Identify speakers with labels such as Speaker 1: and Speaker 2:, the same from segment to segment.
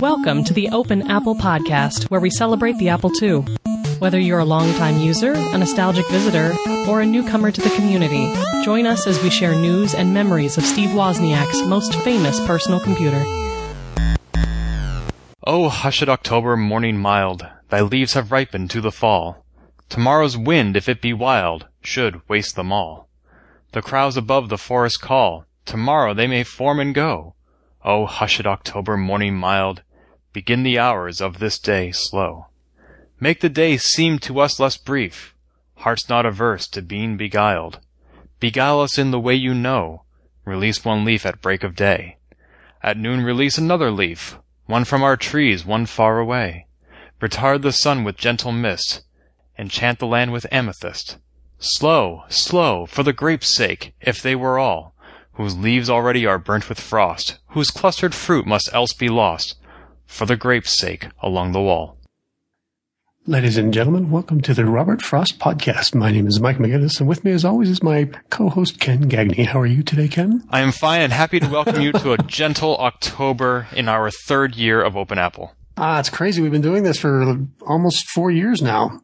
Speaker 1: Welcome to the Open Apple Podcast, where we celebrate the Apple II. Whether you're a longtime user, a nostalgic visitor, or a newcomer to the community, join us as we share news and memories of Steve Wozniak's most famous personal computer.
Speaker 2: Oh, hushèd October morning mild, thy leaves have ripened to the fall. Tomorrow's wind, if it be wild, should waste them all. The crows above the forest call, tomorrow they may form and go. Oh, o hushèd October morning mild, begin the hours of this day slow. Make the day seem to us less brief, hearts not averse to being beguiled. Beguile us in the way you know, release one leaf at break of day. At noon release another leaf, one from our trees, one far away. Retard the sun with gentle mist, enchant the land with amethyst. Slow, slow, for the grapes' sake, if they were all, whose leaves already are burnt with frost, whose clustered fruit must else be lost, for the grapes' sake along the wall.
Speaker 3: Ladies and gentlemen, welcome to the Robert Frost Podcast. My name is Mike Maginnis, and with me, as always, is my co-host Ken Gagne. How are you today, Ken?
Speaker 2: I am fine and happy to welcome you to a gentle October in our third year of Open Apple.
Speaker 3: Ah, it's crazy. We've been doing this for almost four years now.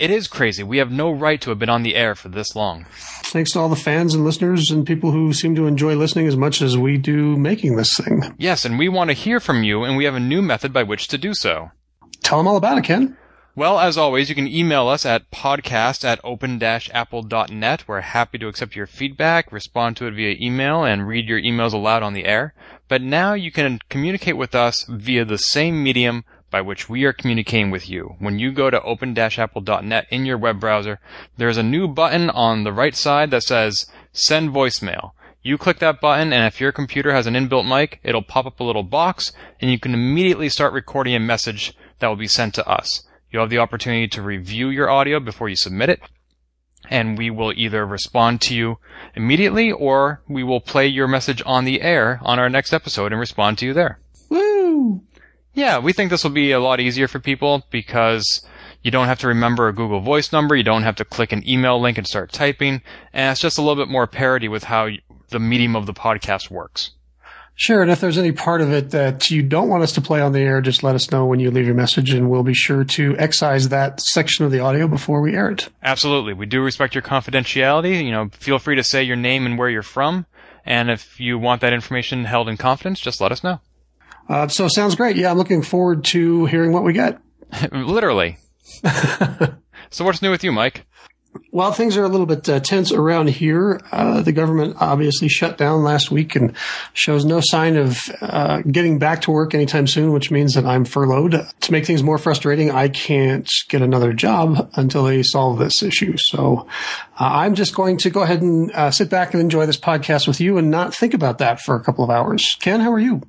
Speaker 2: It is crazy. We have no right to have been on the air for this long.
Speaker 3: Thanks to all the fans and listeners and people who seem to enjoy listening as much as we do making this thing.
Speaker 2: Yes, and we want to hear from you, and we have a new method by which to do so.
Speaker 3: Tell them all about it, Ken.
Speaker 2: Well, as always, you can email us at podcast at open-apple.net. We're happy to accept your feedback, respond to it via email, and read your emails aloud on the air. But now you can communicate with us via the same medium by which we are communicating with you. When you go to open-apple.net in your web browser, there is a new button on the right side that says send voicemail. You click that button and if your computer has an inbuilt mic, it'll pop up a little box and you can immediately start recording a message that will be sent to us. You'll have the opportunity to review your audio before you submit it and we will either respond to you immediately or we will play your message on the air on our next episode and respond to you there.
Speaker 3: Woo!
Speaker 2: Yeah, we think this will be a lot easier for people because you don't have to remember a Google Voice number, you don't have to click an email link and start typing, and it's just a little bit more parity with how the medium of the podcast works.
Speaker 3: Sure, and if there's any part of it that you don't want us to play on the air, just let us know when you leave your message, and we'll be sure to excise that section of the audio before we air it.
Speaker 2: Absolutely. We do respect your confidentiality. You know, feel free to say your name and where you're from, and if you want that information held in confidence, just let us know.
Speaker 3: Uh, so sounds great. Yeah, I'm looking forward to hearing what we get.
Speaker 2: Literally. so what's new with you, Mike?
Speaker 3: Well, things are a little bit uh, tense around here. Uh, the government obviously shut down last week and shows no sign of uh, getting back to work anytime soon, which means that I'm furloughed. To make things more frustrating, I can't get another job until they solve this issue. So uh, I'm just going to go ahead and uh, sit back and enjoy this podcast with you and not think about that for a couple of hours. Ken, how are you?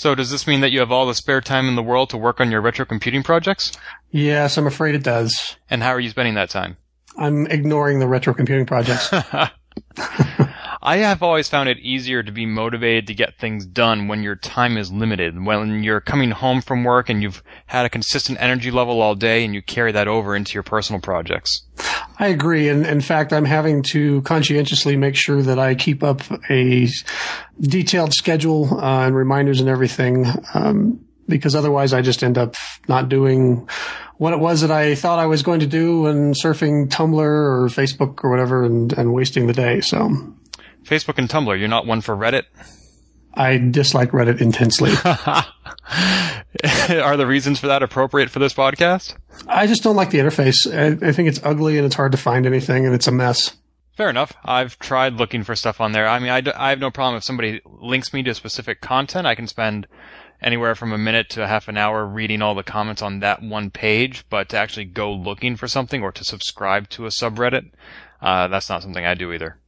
Speaker 2: So does this mean that you have all the spare time in the world to work on your retro computing projects?
Speaker 3: Yes, I'm afraid it does.
Speaker 2: And how are you spending that time?
Speaker 3: I'm ignoring the retro computing projects.
Speaker 2: I have always found it easier to be motivated to get things done when your time is limited. When you're coming home from work and you've had a consistent energy level all day and you carry that over into your personal projects.
Speaker 3: I agree. And in fact, I'm having to conscientiously make sure that I keep up a detailed schedule uh, and reminders and everything. Um, because otherwise I just end up not doing what it was that I thought I was going to do and surfing Tumblr or Facebook or whatever and, and wasting the day. So
Speaker 2: Facebook and Tumblr, you're not one for Reddit?
Speaker 3: I dislike Reddit intensely.
Speaker 2: Are the reasons for that appropriate for this podcast?
Speaker 3: I just don't like the interface. I, I think it's ugly and it's hard to find anything and it's a mess.
Speaker 2: Fair enough. I've tried looking for stuff on there. I mean, I, d- I have no problem if somebody links me to specific content. I can spend anywhere from a minute to a half an hour reading all the comments on that one page, but to actually go looking for something or to subscribe to a subreddit, uh, that's not something I do either.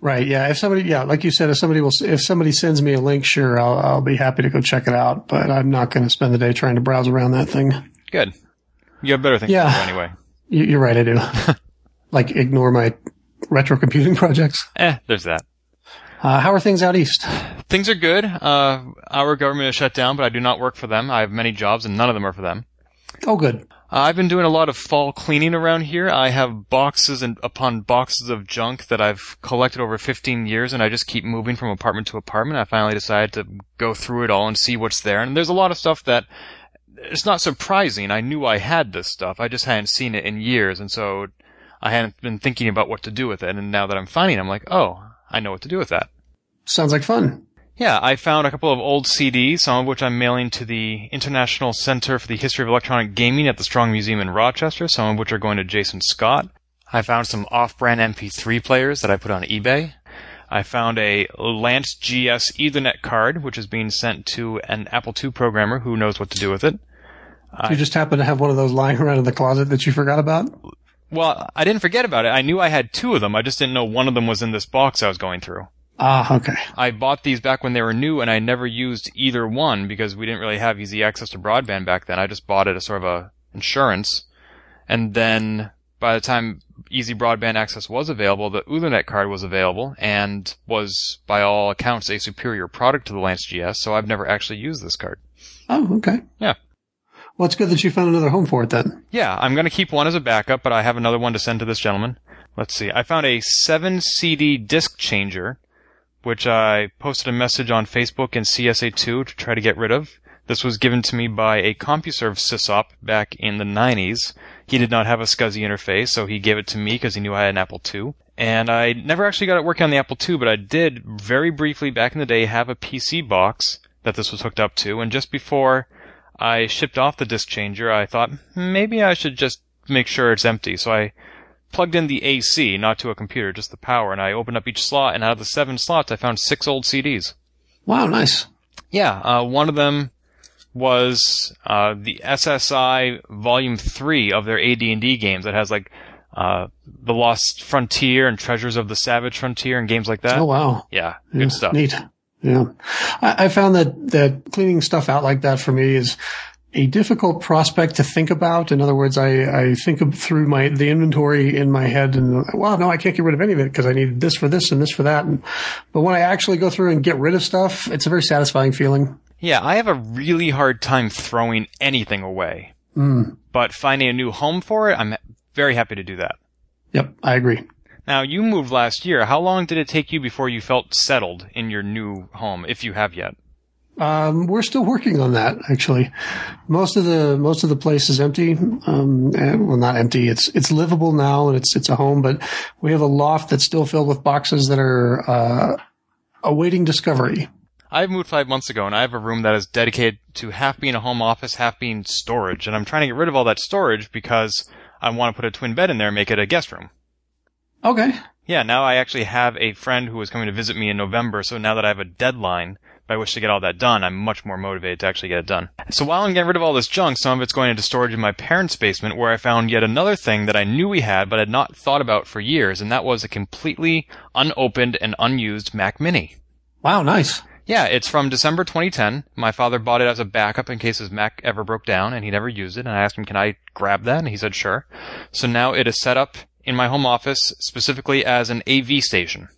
Speaker 3: Right. Yeah. If somebody, yeah, like you said, if somebody will, if somebody sends me a link, sure, I'll, I'll be happy to go check it out, but I'm not going to spend the day trying to browse around that thing.
Speaker 2: Good. You have better things
Speaker 3: Yeah.
Speaker 2: to do anyway.
Speaker 3: You- You're right. I do. like ignore my retro computing projects.
Speaker 2: Eh, there's that.
Speaker 3: Uh, how are things out east?
Speaker 2: Things are good. Uh, our government is shut down, but I do not work for them. I have many jobs and none of them are for them.
Speaker 3: Oh, good.
Speaker 2: Uh, I've been doing a lot of fall cleaning around here. I have boxes and upon boxes of junk that I've collected over 15 years and I just keep moving from apartment to apartment. I finally decided to go through it all and see what's there. And there's a lot of stuff that it's not surprising. I knew I had this stuff. I just hadn't seen it in years. And so I hadn't been thinking about what to do with it. And now that I'm finding it, I'm like, oh, I know what to do with that.
Speaker 3: Sounds like fun.
Speaker 2: Yeah, I found a couple of old CDs, some of which I'm mailing to the International Center for the History of Electronic Gaming at the Strong Museum in Rochester, some of which are going to Jason Scott. I found some off-brand MP3 players that I put on eBay. I found a LANceGS Ethernet card, which is being sent to an Apple II programmer who knows what to do with it.
Speaker 3: Do you just happen to have one of those lying around in the closet that you forgot about?
Speaker 2: Well, I didn't forget about it. I knew I had two of them. I just didn't know one of them was in this box I was going through.
Speaker 3: Ah, okay.
Speaker 2: I bought these back when they were new and I never used either one because we didn't really have easy access to broadband back then. I just bought it as sort of a insurance. And then by the time easy broadband access was available, the Uthernet card was available and was by all accounts a superior product to the LANceGS, so I've never actually used this card.
Speaker 3: Oh, okay.
Speaker 2: Yeah.
Speaker 3: Well, it's good that you found another home for it then.
Speaker 2: Yeah, I'm going to keep one as a backup, but I have another one to send to this gentleman. Let's see. I found a 7 CD disc changer which I posted a message on Facebook and CSA2 to try to get rid of. This was given to me by a CompuServe sysop back in the 90s. He did not have a SCSI interface, so he gave it to me because he knew I had an Apple II. And I never actually got it working on the Apple II, but I did very briefly back in the day have a PC box that this was hooked up to, and just before I shipped off the disk changer, I thought hmm, maybe I should just make sure it's empty. So I plugged in the AC, not to a computer, just the power, and I opened up each slot, and out of the seven slots, I found six old CDs.
Speaker 3: Wow, nice.
Speaker 2: Yeah, uh, one of them was uh, the SSI Volume Three of their AD&D games. That has like uh, the Lost Frontier and Treasures of the Savage Frontier and games like that.
Speaker 3: Oh wow,
Speaker 2: yeah, good
Speaker 3: yeah,
Speaker 2: stuff.
Speaker 3: Neat. Yeah, I, I found that that cleaning stuff out like that for me is a difficult prospect to think about. In other words, I, I think through my the inventory in my head, and well, no, I can't get rid of any of it because I need this for this and this for that. And, but when I actually go through and get rid of stuff, it's a very satisfying feeling.
Speaker 2: Yeah, I have a really hard time throwing anything away.
Speaker 3: Mm.
Speaker 2: But finding a new home for it, I'm very happy to do that.
Speaker 3: Yep, I agree.
Speaker 2: Now, you moved last year. How long did it take you before you felt settled in your new home, if you have yet?
Speaker 3: Um, we're still working on that. Actually, most of the most of the place is empty. Um, and, well, not empty. It's it's livable now, and it's it's a home. But we have a loft that's still filled with boxes that are uh, awaiting discovery.
Speaker 2: I moved five months ago, and I have a room that is dedicated to half being a home office, half being storage. And I'm trying to get rid of all that storage because I want to put a twin bed in there and make it a guest room.
Speaker 3: Okay.
Speaker 2: Yeah, now I actually have a friend who is coming to visit me in November, so now that I have a deadline, by wish to get all that done, I'm much more motivated to actually get it done. So while I'm getting rid of all this junk, some of it's going into storage in my parents' basement where I found yet another thing that I knew we had but had not thought about for years, and that was a completely unopened and unused Mac Mini.
Speaker 3: Wow, nice.
Speaker 2: Yeah, it's from December 2010. My father bought it as a backup in case his Mac ever broke down, and he never used it. And I asked him, can I grab that? And he said, sure. So now it is set up in my home office specifically as an AV station.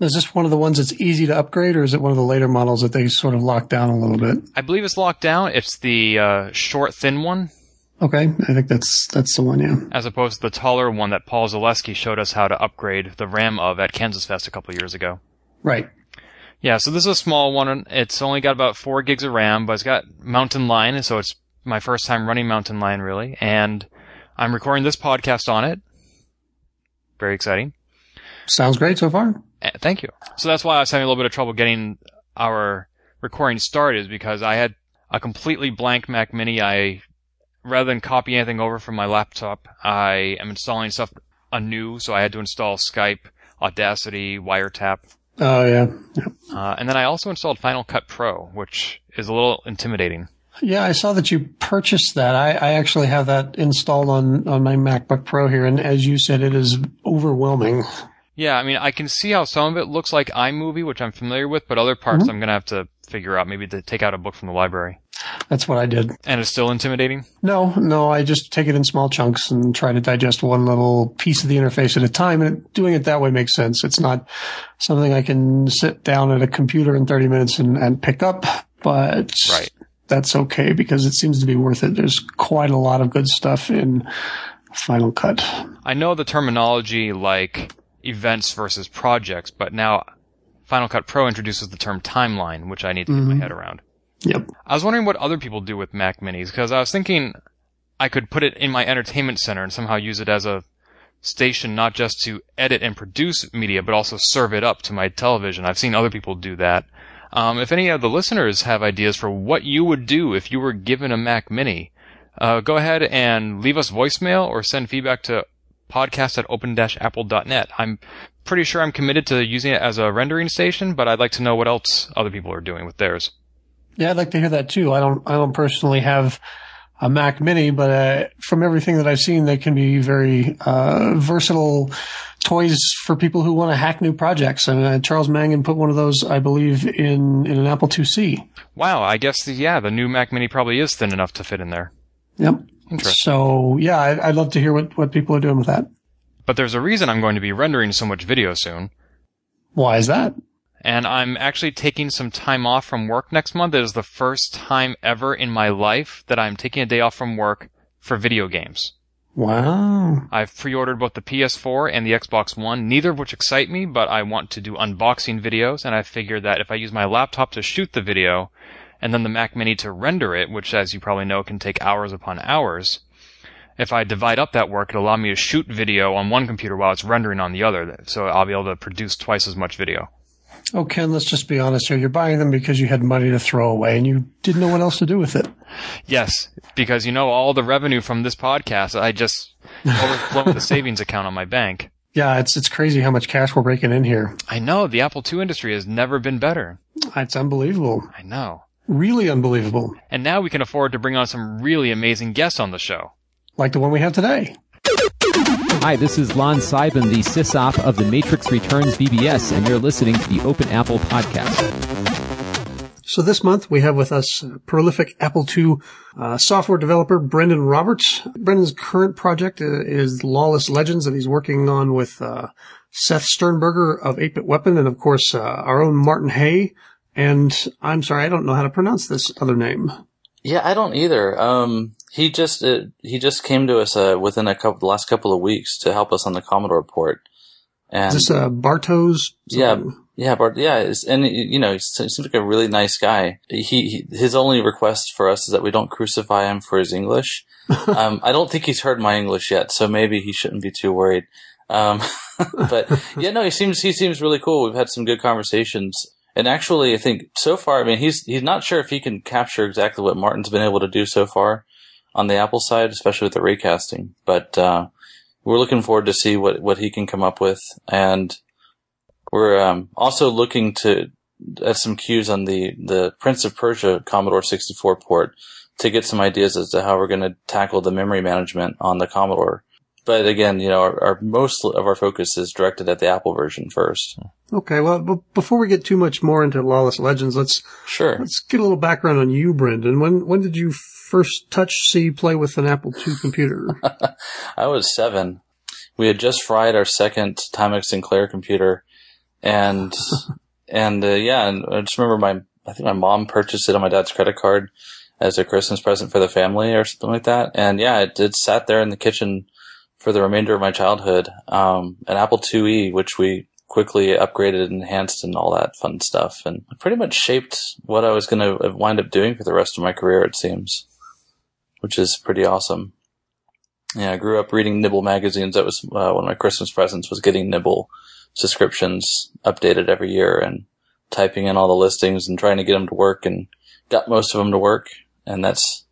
Speaker 3: Is this one of the ones that's easy to upgrade, or is it one of the later models that they sort of lock down a little bit?
Speaker 2: I believe it's locked down. It's the uh, short, thin one.
Speaker 3: Okay, I think that's that's the one, yeah.
Speaker 2: As opposed to the taller one that Paul Zaleski showed us how to upgrade the RAM of at Kansas Fest a couple years ago.
Speaker 3: Right.
Speaker 2: Yeah, so this is a small one. It's only got about four gigs of RAM, but it's got Mountain Lion, so it's my first time running Mountain Lion really, and I'm recording this podcast on it. Very exciting.
Speaker 3: Sounds great so far.
Speaker 2: Uh, thank you. So that's why I was having a little bit of trouble getting our recording started, is because I had a completely blank Mac Mini. I rather than copy anything over from my laptop, I am installing stuff anew, so I had to install Skype, Audacity, Wiretap.
Speaker 3: Oh yeah. Yep.
Speaker 2: Uh, and then I also installed Final Cut Pro, which is a little intimidating.
Speaker 3: Yeah, I saw that you purchased that. I, I actually have that installed on, on my MacBook Pro here, and as you said, it is overwhelming.
Speaker 2: Yeah, I mean, I can see how some of it looks like iMovie, which I'm familiar with, but other parts mm-hmm. I'm going to have to figure out, maybe to take out a book from the library.
Speaker 3: That's what I did.
Speaker 2: And it's still intimidating?
Speaker 3: No, no, I just take it in small chunks and try to digest one little piece of the interface at a time. And doing it that way makes sense. It's not something I can sit down at a computer in 30 minutes and, and pick up, but
Speaker 2: right.
Speaker 3: that's okay because it seems to be worth it. There's quite a lot of good stuff in Final Cut.
Speaker 2: I know the terminology like events versus projects, but now Final Cut Pro introduces the term timeline, which I need to get my head around.
Speaker 3: Yep.
Speaker 2: I was wondering what other people do with Mac Minis because I was thinking I could put it in my entertainment center and somehow use it as a station not just to edit and produce media, but also serve it up to my television. I've seen other people do that. Um, if any of the listeners have ideas for what you would do if you were given a Mac Mini, uh, go ahead and leave us voicemail or send feedback to podcast at open-apple.net. I'm pretty sure I'm committed to using it as a rendering station, but I'd like to know what else other people are doing with theirs.
Speaker 3: Yeah, I'd like to hear that too. I don't, I don't personally have a Mac Mini, but uh, from everything that I've seen, they can be very uh, versatile toys for people who want to hack new projects. And uh, Charles Mangin put one of those, I believe, in in an Apple IIc.
Speaker 2: Wow, I guess yeah, the new Mac Mini probably is thin enough to fit in there.
Speaker 3: Yep. So yeah, I'd, I'd love to hear what what people are doing with that.
Speaker 2: But there's a reason I'm going to be rendering so much video soon.
Speaker 3: Why is that?
Speaker 2: and I'm actually taking some time off from work next month. It is the first time ever in my life that I'm taking a day off from work for video games.
Speaker 3: Wow.
Speaker 2: I've pre-ordered both the PS4 and the Xbox One, neither of which excite me, but I want to do unboxing videos, and I figure that if I use my laptop to shoot the video, and then the Mac Mini to render it, which as you probably know can take hours upon hours, if I divide up that work, it'll allow me to shoot video on one computer while it's rendering on the other, so I'll be able to produce twice as much video.
Speaker 3: Oh, Ken, let's just be honest here. You're buying them because you had money to throw away and you didn't know what else to do with it.
Speaker 2: Yes, because you know all the revenue from this podcast, I just overflow the savings account on my bank.
Speaker 3: Yeah, it's it's crazy how much cash we're breaking in here.
Speaker 2: I know the Apple II industry has never been better.
Speaker 3: It's unbelievable.
Speaker 2: I know.
Speaker 3: Really unbelievable.
Speaker 2: And now we can afford to bring on some really amazing guests on the show.
Speaker 3: Like the one we have today.
Speaker 4: Hi, this is Lon Seidman, the sysop of the Matrix Returns BBS, and you're listening to the Open Apple Podcast.
Speaker 3: So this month we have with us prolific Apple II uh, software developer Brendan Roberts. Brendan's current project uh, is Lawless Legends that he's working on with uh, Seth Sternberger of 8-Bit Weapon and of course uh, our own Martin Hay. And I'm sorry, I don't know how to pronounce this other name.
Speaker 5: Yeah, I don't either. Um, he just uh, he just came to us uh, within a couple the last couple of weeks to help us on the Commodore port. And
Speaker 3: Is this uh, Bartos?
Speaker 5: yeah, yeah, Bart, yeah, and you know, he seems like a really nice guy. He, he his only request for us is that we don't crucify him for his English. um, I don't think he's heard my English yet, so maybe he shouldn't be too worried. Um, but yeah, no, he seems he seems really cool. We've had some good conversations. And actually, I think so far, I mean, he's he's not sure if he can capture exactly what Martin's been able to do so far on the Apple side, especially with the raycasting. But uh, we're looking forward to see what what he can come up with, and we're um, also looking to at some cues on the the Prince of Persia Commodore 64 port to get some ideas as to how we're going to tackle the memory management on the Commodore. But again, you know, our, our most of our focus is directed at the Apple version first.
Speaker 3: Okay, well, b- before we get too much more into Lawless Legends, let's
Speaker 5: Sure.
Speaker 3: let's get a little background on you, Brendan. When when did you first touch, see, play with an Apple II computer?
Speaker 5: I was seven. We had just fried our second Timex Sinclair computer, and and uh, yeah, and I just remember my I think my mom purchased it on my dad's credit card as a Christmas present for the family or something like that. And yeah, it, it sat there in the kitchen for the remainder of my childhood. Um, an Apple IIe, which we quickly upgraded and enhanced and all that fun stuff, and pretty much shaped what I was going to wind up doing for the rest of my career. It seems, which is pretty awesome. Yeah, I grew up reading Nibble magazines. That was uh, one of my Christmas presents was getting Nibble subscriptions updated every year and typing in all the listings and trying to get them to work and got most of them to work. And that's,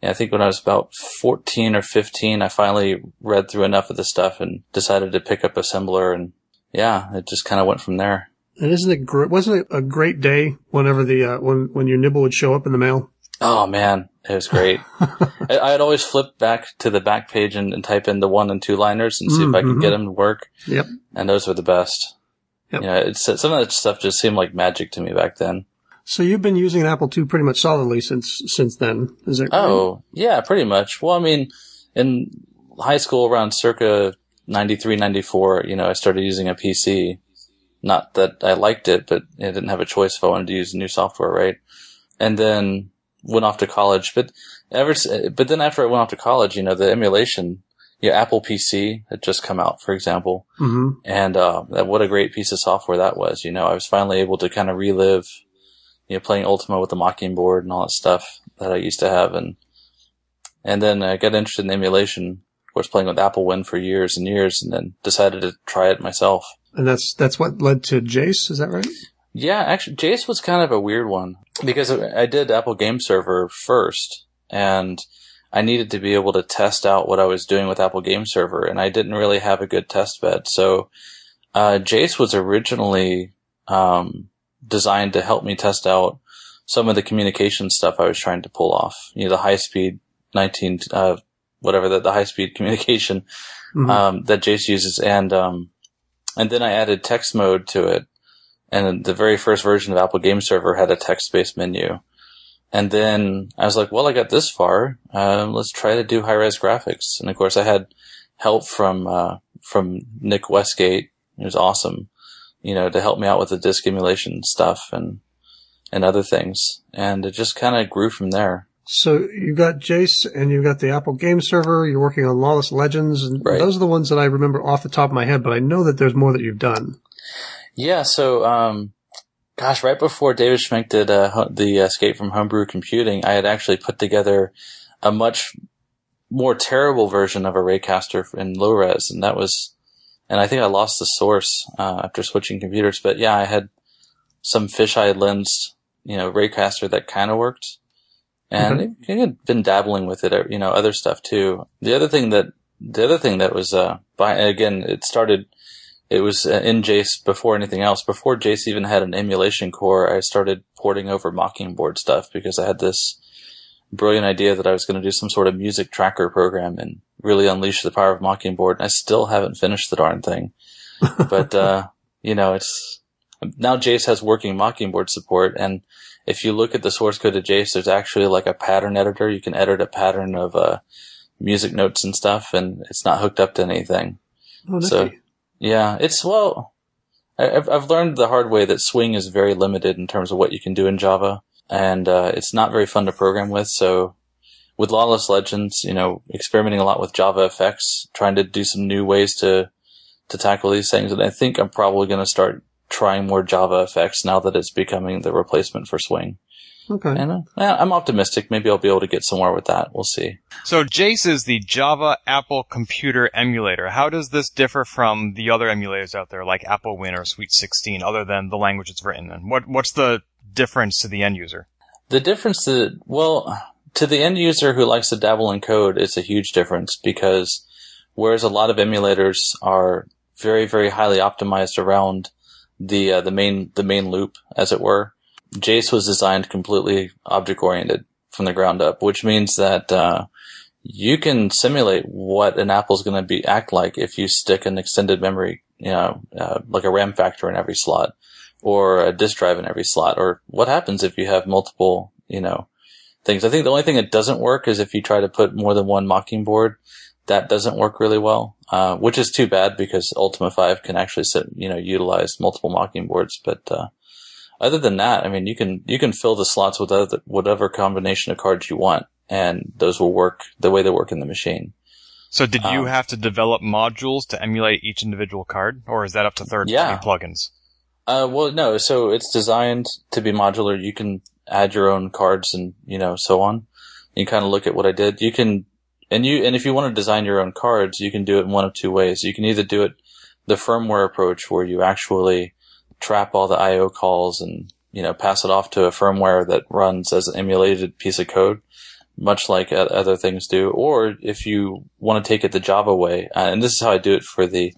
Speaker 5: yeah, I think when I was about 14 or 15, I finally read through enough of the stuff and decided to pick up Assembler. And yeah, it just kind of went from there.
Speaker 3: and isn't it great? Wasn't it a great day whenever the uh, when when your nibble would show up in the mail?
Speaker 5: Oh man, it was great. I, I'd always flip back to the back page and, and type in the one and two liners and see if I could get them to work.
Speaker 3: Yep.
Speaker 5: And those were the best.
Speaker 3: Yep.
Speaker 5: Yeah, it's some of that stuff just seemed like magic to me back then.
Speaker 3: So you've been using an Apple II pretty much solidly since since then. Is it?
Speaker 5: Oh, yeah, pretty much. Well, I mean, in high school around circa 93, 94, you know, I started using a PC. Not that I liked it, but I didn't have a choice if I wanted to use new software, right? And then went off to college. But ever, but then after I went off to college, you know, the emulation, yeah, Apple PC had just come out, for example,
Speaker 3: Mm-hmm.
Speaker 5: and uh, that what a great piece of software that was. You know, I was finally able to kind of relive, you know, playing Ultima with the Mockingboard and all that stuff that I used to have, and and then I got interested in emulation. Course, playing with Apple AppleWin for years and years, and then decided to try it myself.
Speaker 3: And that's that's what led to Jace. Is that right?
Speaker 5: Yeah, actually, Jace was kind of a weird one because I did Apple Game Server first, and I needed to be able to test out what I was doing with Apple Game Server, and I didn't really have a good test bed. So, uh, Jace was originally um, designed to help me test out some of the communication stuff I was trying to pull off. You know, the high speed 19, uh, whatever the, the high speed communication
Speaker 3: Mhm.
Speaker 5: um, that Jace uses, and um, and then I added text mode to it. And the very first version of Apple Game Server had a text-based menu. And then I was like, well, I got this far. Um, let's try to do high-res graphics. And of course, I had help from uh, from Nick Westgate. It was awesome, you know, to help me out with the disk emulation stuff and and other things. And it just kind of grew from there.
Speaker 3: So you've got Jace and you've got the Apple Game Server. You're working on Lawless Legends, and
Speaker 5: Right.
Speaker 3: those are the ones that I remember off the top of my head. But I know that there's more that you've done.
Speaker 5: Yeah, so um, gosh, right before David Schmenk did uh, the Escape from Homebrew Computing, I had actually put together a much more terrible version of a Raycaster in low res, and that was, and I think I lost the source uh, after switching computers. But yeah, I had some fisheye lens, you know, Raycaster that kind of worked, and I had been dabbling with it, uh, you know, other stuff too. The other thing that the other thing that was uh, by again, it started it was uh, in Jace before anything else. Before Jace even had an emulation core, I started porting over Mockingboard stuff because I had this brilliant idea that I was going to do some sort of music tracker program and really unleash the power of Mockingboard. And I still haven't finished the darn thing. but, uh, you know, it's now Jace has working Mockingboard support. And if you look at the source code of Jace, there's actually like a pattern editor. You can edit a pattern of, uh, music notes and stuff and it's not hooked up to anything.
Speaker 3: Oh,
Speaker 5: So-. Yeah, it's well, I've I've learned the hard way that Swing is very limited in terms of what you can do in Java, and uh, it's not very fun to program with. So, with Lawless Legends, you know, experimenting a lot with JavaFX, trying to do some new ways to to tackle these things, and I think I'm probably going to start trying more JavaFX now that it's becoming the replacement for Swing.
Speaker 3: okay.
Speaker 5: And uh, yeah, I'm optimistic. Maybe I'll be able to get somewhere with that. We'll see.
Speaker 2: So Jace is the Java Apple computer emulator. How does this differ from the other emulators out there, like AppleWin or Sweet 16, other than the language it's written in? What What's the difference to the end user?
Speaker 5: The difference to, well, to the end user who likes to dabble in code, it's a huge difference because whereas a lot of emulators are very, very highly optimized around the, uh, the main, the main loop, as it were, Jace was designed completely object oriented from the ground up, which means that, uh, you can simulate what an Apple's going to be act like if you stick an extended memory, you know, uh, like a RamFactor in every slot or a disk drive in every slot, or what happens if you have multiple, you know, things. I think the only thing that doesn't work is if you try to put more than one Mockingboard, that doesn't work really well, uh, which is too bad because Ultima 5 can actually sit, you know, utilize multiple Mockingboards. But, uh, other than that, I mean, you can, you can fill the slots with other, whatever combination of cards you want, and those will work the way they work in the machine.
Speaker 2: So did you
Speaker 5: Um,
Speaker 2: have to develop modules to emulate each individual card, or is that up to third-party
Speaker 5: Yeah.
Speaker 2: plugins?
Speaker 5: Uh, well, no. So it's designed to be modular. You can add your own cards and you know so on. You kind of look at what I did. You can, and you, and if you want to design your own cards, you can do it in one of two ways. You can either do it the firmware approach, where you actually trap all the I/O calls and you know pass it off to a firmware that runs as an emulated piece of code, much like other things do. Or if you want to take it the Java way, uh, and this is how I do it for the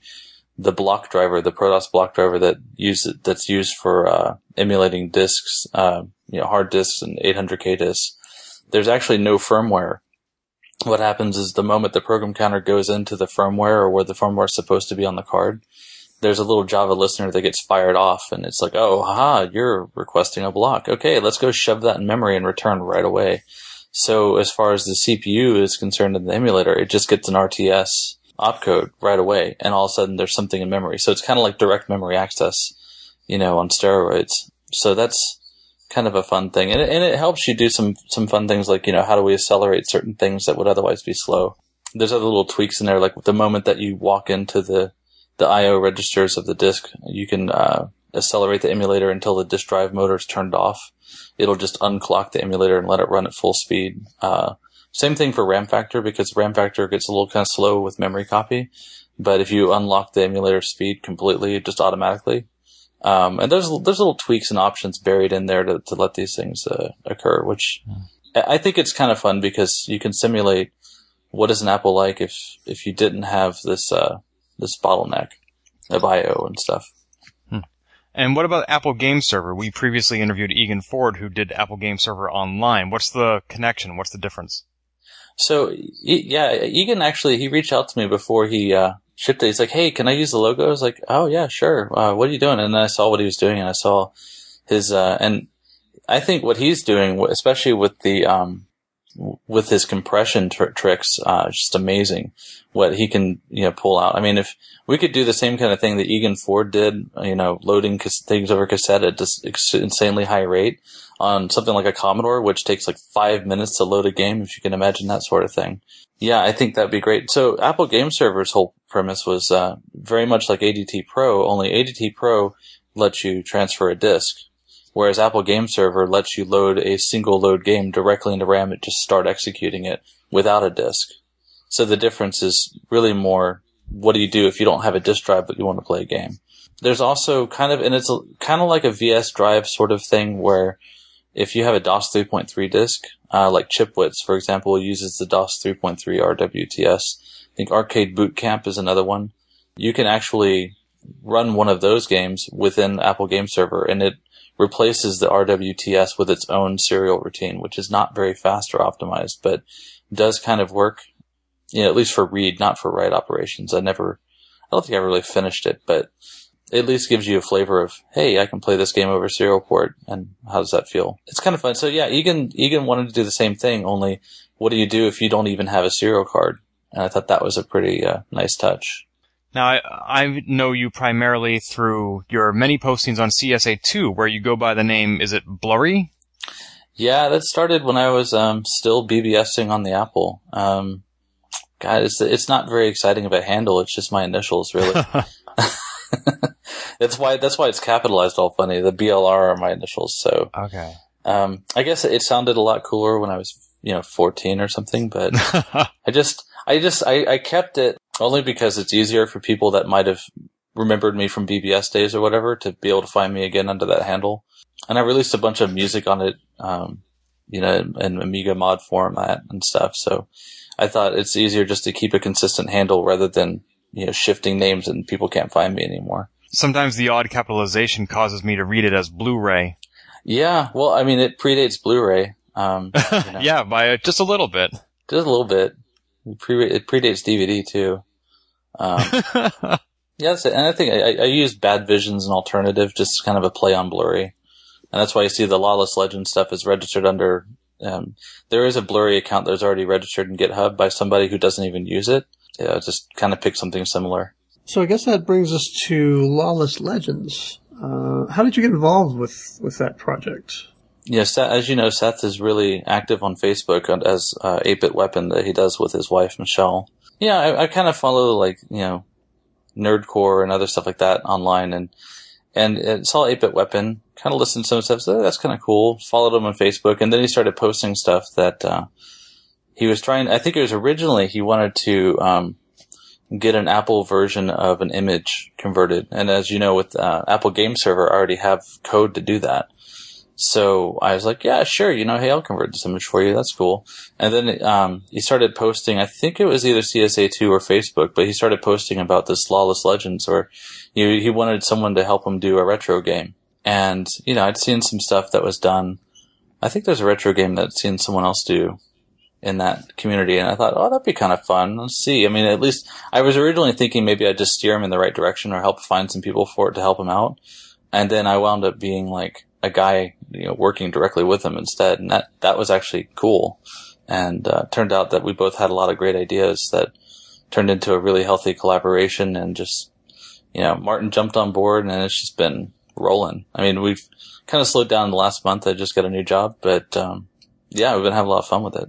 Speaker 5: the block driver, the ProDOS block driver that use that's used for uh, emulating disks, uh, you know, hard disks and 800k disks. There's actually no firmware. What happens is the moment the program counter goes into the firmware or where the firmware is supposed to be on the card, there's a little Java listener that gets fired off, and it's like, oh, haha, you're requesting a block. Okay, let's go shove that in memory and return right away. So as far as the CPU is concerned in the emulator, it just gets an RTS opcode right away, and all of a sudden there's something in memory. So it's kind of like direct memory access, you know, on steroids. So that's kind of a fun thing, and it, and it helps you do some some fun things like you know how do we accelerate certain things that would otherwise be slow. There's other little tweaks in there, like the moment that you walk into the the I/O registers of the disk, you can uh, accelerate the emulator until the disk drive motor is turned off. It'll just unclock the emulator and let it run at full speed. Uh, same thing for RamFactor because RamFactor gets a little kind of slow with memory copy. But if you unlock the emulator speed completely, just automatically, um, and there's there's little tweaks and options buried in there to, to let these things uh, occur, which. I think it's kind of fun because you can simulate what is an Apple like if if you didn't have this uh, this bottleneck of I/O and stuff.
Speaker 2: Hmm. And what about Apple Game Server? We previously interviewed Egan Ford, who did Apple Game Server online. What's the connection? What's the difference?
Speaker 5: So yeah, Egan actually he reached out to me before he uh, shipped it. He's like, "Hey, can I use the logo?" I was like, "Oh yeah, sure. Uh, what are you doing?" And then I saw what he was doing, and I saw his uh, and I think what he's doing, especially with the um, with his compression tr- tricks, uh, just amazing what he can, you know, pull out. I mean, if we could do the same kind of thing that Egan Ford did, you know, loading things over cassette at just insanely high rate on something like a Commodore, which takes like five minutes to load a game, if you can imagine that sort of thing. Yeah, I think that'd be great. So Apple Game Server's whole premise was, uh, very much like ADT Pro, only ADT Pro lets you transfer a disk whereas Apple Game Server lets you load a single load game directly into RAM and just start executing it without a disk. So the difference is really more what do you do if you don't have a disk drive but you want to play a game? There's also kind of, and it's a, kind of like a VS drive sort of thing where if you have a DOS 3.3 disk, uh, like Chipwits, for example, uses the DOS 3.3 RWTS. Think Arcade Boot Camp is another one. You can actually run one of those games within Apple Game Server and it replaces the RWTS with its own serial routine, which is not very fast or optimized, but does kind of work, you know, at least for read, not for write operations. I never, I don't think I really finished it, but it at least gives you a flavor of, hey, I can play this game over serial port, and how does that feel? It's kind of fun. So yeah, Egan, Egan wanted to do the same thing, only what do you do if you don't even have a serial card? And I thought that was a pretty uh, nice touch.
Speaker 2: Now, I, I know you primarily through your many postings on CSA2, where you go by the name, is it Blurry?
Speaker 5: Yeah, that started when I was um, still BBSing on the Apple. Um, God, it's, it's not very exciting of a handle. It's just my initials, really. that's why that's why it's capitalized all funny. The BLR are my initials, so
Speaker 2: okay.
Speaker 5: Um, I guess it sounded a lot cooler when I was, you know, 14 or something, but I just, I just, I, I kept it only because it's easier for people that might have remembered me from BBS days or whatever to be able to find me again under that handle. And I released a bunch of music on it, um, you know, in Amiga mod format and stuff. So I thought it's easier just to keep a consistent handle rather than, you know, shifting names and people can't find me anymore.
Speaker 2: Sometimes the odd capitalization causes me to read it as Blu-ray.
Speaker 5: Yeah, well, I mean, it predates Blu-ray. Um,
Speaker 2: you know. yeah, by just a little bit.
Speaker 5: Just a little bit. It, pre- it predates DVD too. Um, yeah, and I think I, I use Bad Visions and Alternative, just kind of a play on Blurry, and that's why you see the Lawless Legend stuff is registered under. Um, there is a Blurry account that's already registered in GitHub by somebody who doesn't even use it. Yeah, just kind of pick something similar.
Speaker 3: So I guess that brings us to Lawless Legends. Uh, how did you get involved with with that project?
Speaker 5: Yeah, as you know, Seth is really active on Facebook as uh, 8-Bit Weapon that he does with his wife Michelle. Yeah, I, I kind of follow like you know, nerdcore and other stuff like that online, and and it saw 8-Bit Weapon. Kind of listened to some stuff. So that's kind of cool. Followed him on Facebook, and then he started posting stuff that uh, he was trying. I think it was originally he wanted to um, get an Apple version of an image converted, and as you know, with uh, Apple Game Server, I already have code to do that. So I was like, yeah, sure. You know, hey, I'll convert this image for you. That's cool. And then, um, he started posting, I think it was either CSA2 or Facebook, but he started posting about this Lawless Legends or he, he wanted someone to help him do a retro game. And, you know, I'd seen some stuff that was done. I think there's a retro game that I'd seen someone else do in that community. And I thought, oh, that'd be kind of fun. Let's see. I mean, at least I was originally thinking maybe I'd just steer him in the right direction or help find some people for it to help him out. And then I wound up being like, a guy, you know, working directly with him instead. And that, that was actually cool. And, uh, turned out that we both had a lot of great ideas that turned into a really healthy collaboration and just, you know, Martin jumped on board and it's just been rolling. I mean, we've kind of slowed down the last month. I just got a new job, but um, yeah, we've been having a lot of fun with it.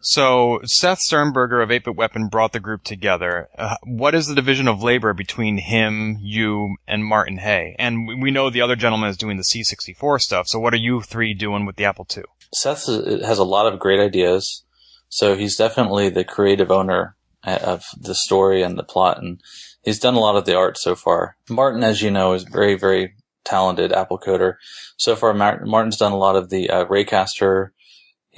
Speaker 2: So Seth Sternberger of 8-Bit Weapon brought the group together. Uh, what is the division of labor between him, you, and Martin Hay? And we know the other gentleman is doing the C64 stuff. So what are you three doing with the Apple II?
Speaker 5: Seth has a lot of great ideas. So he's definitely the creative owner uh, of the story and the plot, and he's done a lot of the art so far. Martin, as you know, is very, very talented Apple coder. So far, Martin's done a lot of the uh, Raycaster.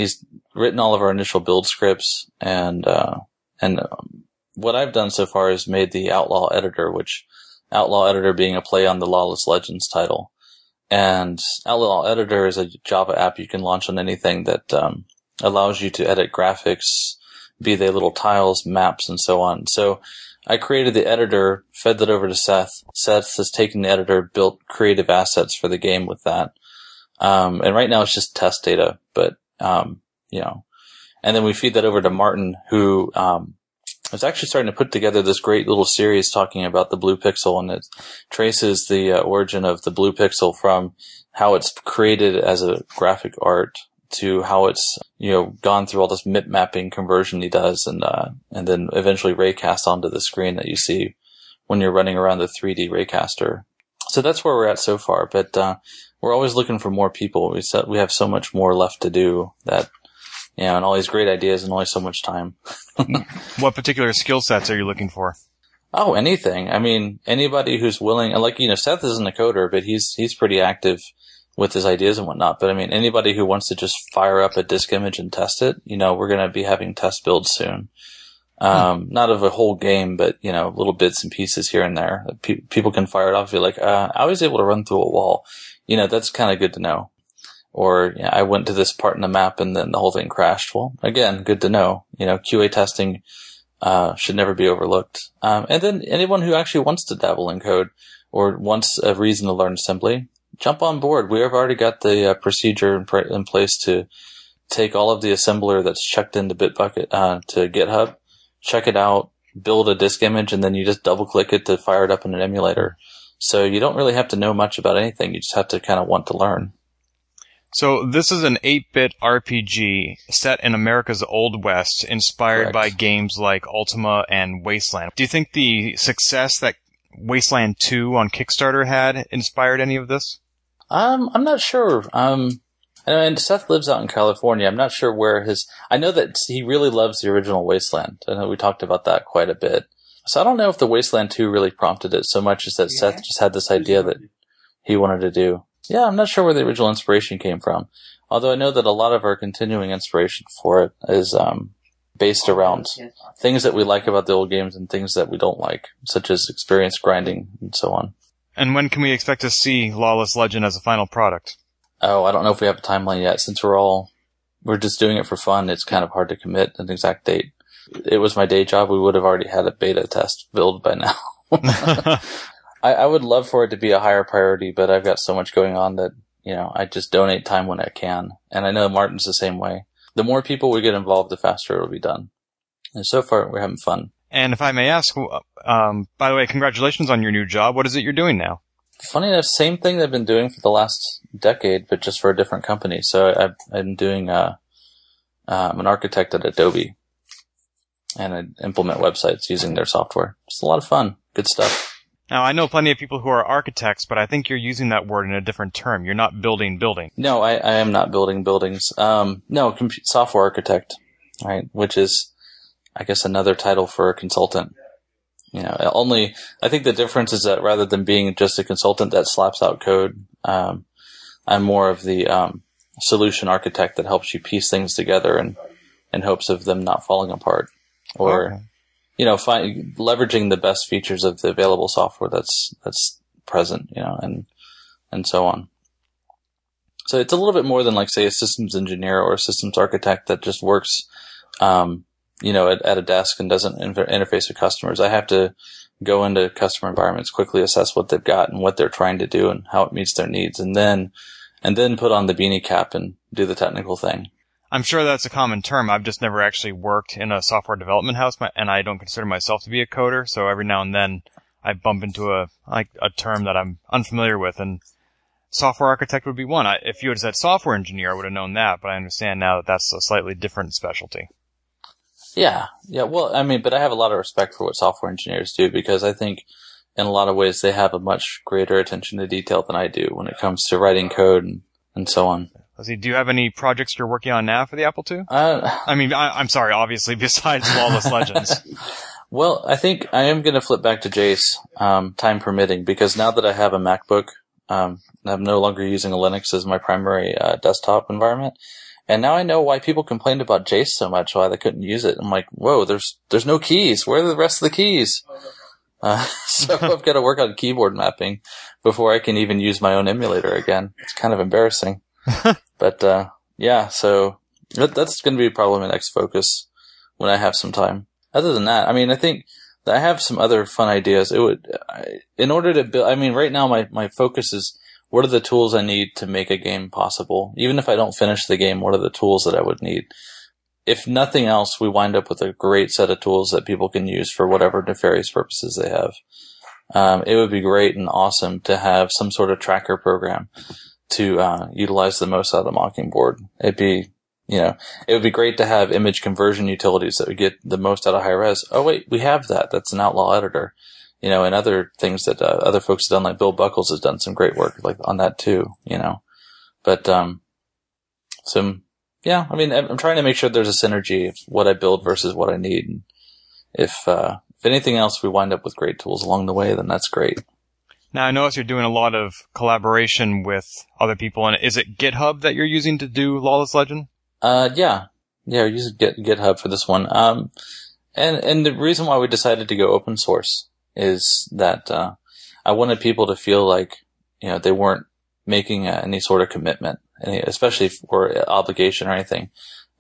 Speaker 5: He's written all of our initial build scripts, and uh, and um, what I've done so far is made the Outlaw Editor, which Outlaw Editor being a play on the Lawless Legends title. And Outlaw Editor is a Java app you can launch on anything that um, allows you to edit graphics, be they little tiles, maps, and so on. So I created the editor, fed that over to Seth. Seth has taken the editor, built creative assets for the game with that. Um, and right now it's just test data, but, um, you know, and then we feed that over to Martin, who, um, is actually starting to put together this great little series talking about the blue pixel and it traces the uh, origin of the blue pixel from how it's created as a graphic art to how it's you know gone through all this mip mapping conversion he does, and uh, and then eventually raycast onto the screen that you see when you're running around the 3D raycaster. So that's where we're at so far, but uh, we're always looking for more people. We said we have so much more left to do that you know, and all these great ideas and only so much time.
Speaker 2: what particular skill sets are you looking for?
Speaker 5: Oh, anything. I mean, anybody who's willing, like, you know, Seth isn't a coder, but he's, he's pretty active with his ideas and whatnot. But I mean, anybody who wants to just fire up a disk image and test it, you know, we're going to be having test builds soon. Um, hmm. not of a whole game, but you know, little bits and pieces here and there. Pe- people can fire it off. Be like, uh, I was able to run through a wall. You know, that's kind of good to know. Or yeah, I went to this part in the map and then the whole thing crashed. Well, again, good to know. You know, QA testing uh, should never be overlooked. Um, and then anyone who actually wants to dabble in code or wants a reason to learn assembly, jump on board. We have already got the uh, procedure in, pr- in, place to take all of the assembler that's checked into Bitbucket uh, to GitHub, check it out, build a disk image, and then you just double click it to fire it up in an emulator. So you don't really have to know much about anything. You just have to kind of want to learn.
Speaker 2: So this is an 8-bit RPG set in America's Old West, inspired Correct. by games like Ultima and Wasteland. Do you think the success that Wasteland 2 on Kickstarter had inspired any of this?
Speaker 5: Um, I'm not sure. Um, and Seth lives out in California. I'm not sure where his. I know that he really loves the original Wasteland. I know we talked about that quite a bit. So I don't know if the Wasteland 2 really prompted it so much as that yeah. Seth just had this idea that he wanted to do. Yeah, I'm not sure where the original inspiration came from. Although I know that a lot of our continuing inspiration for it is um, based around things that we like about the old games and things that we don't like, such as experience grinding and so on.
Speaker 2: And when can we expect to see Lawless Legend as a final product?
Speaker 5: Oh, I don't know if we have a timeline yet. Since we're all we're just doing it for fun, it's kind of hard to commit an exact date. It was my day job. We would have already had a beta test build by now. I, I would love for it to be a higher priority, but I've got so much going on that you know I just donate time when I can, and I know Martin's the same way. The more people we get involved, the faster it'll be done. And so far, we're having fun.
Speaker 2: And if I may ask, um, by the way, congratulations on your new job. What is it you're doing now?
Speaker 5: Funny enough, same thing I've been doing for the last decade, but just for a different company. So I've, been doing, uh, uh, I'm an architect at Adobe and I implement websites using their software. It's a lot of fun. Good stuff.
Speaker 2: Now, I know plenty of people who are architects, but I think you're using that word in a different term. You're not building buildings.
Speaker 5: No, I, I am not building buildings. Um, no, software architect, right? Which is, I guess, another title for a consultant. You know, only I think the difference is that rather than being just a consultant that slaps out code, um, I'm more of the um, solution architect that helps you piece things together and in hopes of them not falling apart, or okay. you know, find, leveraging the best features of the available software that's that's present. You know, and and so on. So it's a little bit more than like say a systems engineer or a systems architect that just works um, you know, at, at a desk and doesn't inter- interface with customers. I have to go into customer environments, quickly assess what they've got and what they're trying to do and how it meets their needs, and then and then put on the beanie cap and do the technical thing.
Speaker 2: I'm sure that's a common term. I've just never actually worked in a software development house, and I don't consider myself to be a coder. So every now and then, I bump into a like a term that I'm unfamiliar with, and software architect would be one. I, if you had said software engineer, I would have known that, but I understand now that that's a slightly different specialty.
Speaker 5: Yeah, yeah. Well, I mean, but I have a lot of respect for what software engineers do because I think in a lot of ways they have a much greater attention to detail than I do when it comes to writing code and, and so on.
Speaker 2: Let's see, do you have any projects you're working on now for the Apple II?
Speaker 5: Uh,
Speaker 2: I mean, I, am sorry, obviously, besides Lawless Legends.
Speaker 5: well, I think I am going to flip back to Jace, um, time permitting, because now that I have a MacBook, um, I'm no longer using a Linux as my primary uh, desktop environment. And now I know why people complained about Jace so much, why they couldn't use it. I'm like, whoa, there's there's no keys. Where are the rest of the keys? Uh, so I've got to work on keyboard mapping before I can even use my own emulator again. It's kind of embarrassing. but uh, yeah, so that, that's going to be probably my next focus when I have some time. Other than that, I mean, I think I have some other fun ideas. It would, I, in order to build, I mean, right now my, my focus is what are the tools I need to make a game possible? Even if I don't finish the game, what are the tools that I would need? If nothing else, we wind up with a great set of tools that people can use for whatever nefarious purposes they have. Um, it would be great and awesome to have some sort of tracker program to uh, utilize the most out of the Mockingboard. It'd be, you know, it would be great to have image conversion utilities that would get the most out of high res. Oh wait, we have that. That's an outlaw editor you know, and other things that uh, other folks have done, like Bill Buckels has done some great work like on that too, you know. But um, some yeah, I mean, I'm trying to make sure there's a synergy of what I build versus what I need. And if uh, if anything else, we wind up with great tools along the way, then that's great.
Speaker 2: Now I notice you're doing a lot of collaboration with other people, and is it GitHub that you're using to do Lawless Legend?
Speaker 5: Uh, yeah, yeah, using Git, GitHub for this one. Um, and and the reason why we decided to go open source is that uh, I wanted people to feel like you know they weren't making uh, any sort of commitment, especially for obligation or anything.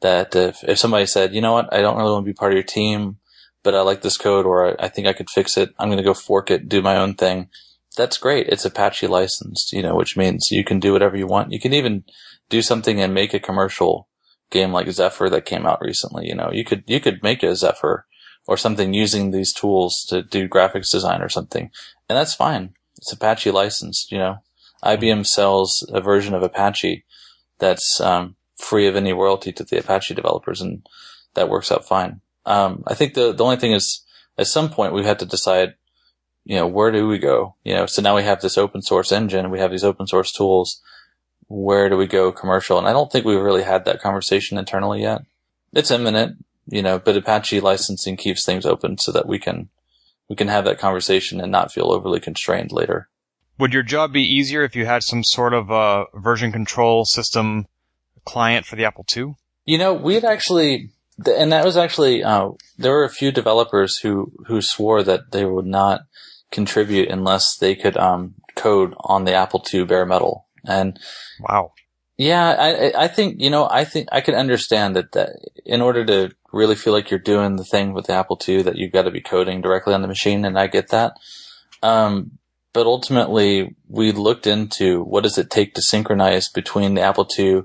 Speaker 5: That if, if somebody said, you know what, I don't really want to be part of your team, but I like this code or I, I think I could fix it, I'm going to go fork it, do my own thing. That's great. It's Apache licensed, you know, which means you can do whatever you want. You can even do something and make a commercial game like Zephyr that came out recently. You know, you could, you could make a Zephyr or something using these tools to do graphics design or something. And that's fine. It's Apache licensed, you know. IBM sells a version of Apache that's um, free of any royalty to the Apache developers, and that works out fine. Um, I think the the only thing is, at some point, we had to decide, you know, where do we go? You know, so now we have this open source engine, we have these open source tools. Where do we go commercial? And I don't think we've really had that conversation internally yet. It's imminent you know, but Apache licensing keeps things open so that we can we can have that conversation and not feel overly constrained later.
Speaker 2: Would your job be easier if you had some sort of a version control system client for the Apple II?
Speaker 5: You know, we had actually, and that was actually uh, there were a few developers who who swore that they would not contribute unless they could um, code on the Apple II bare metal. And
Speaker 2: wow,
Speaker 5: yeah, I I think you know I think I can understand that that in order to really feel like you're doing the thing with the Apple II that you've got to be coding directly on the machine, and I get that. Um, but ultimately, we looked into what does it take to synchronize between the Apple II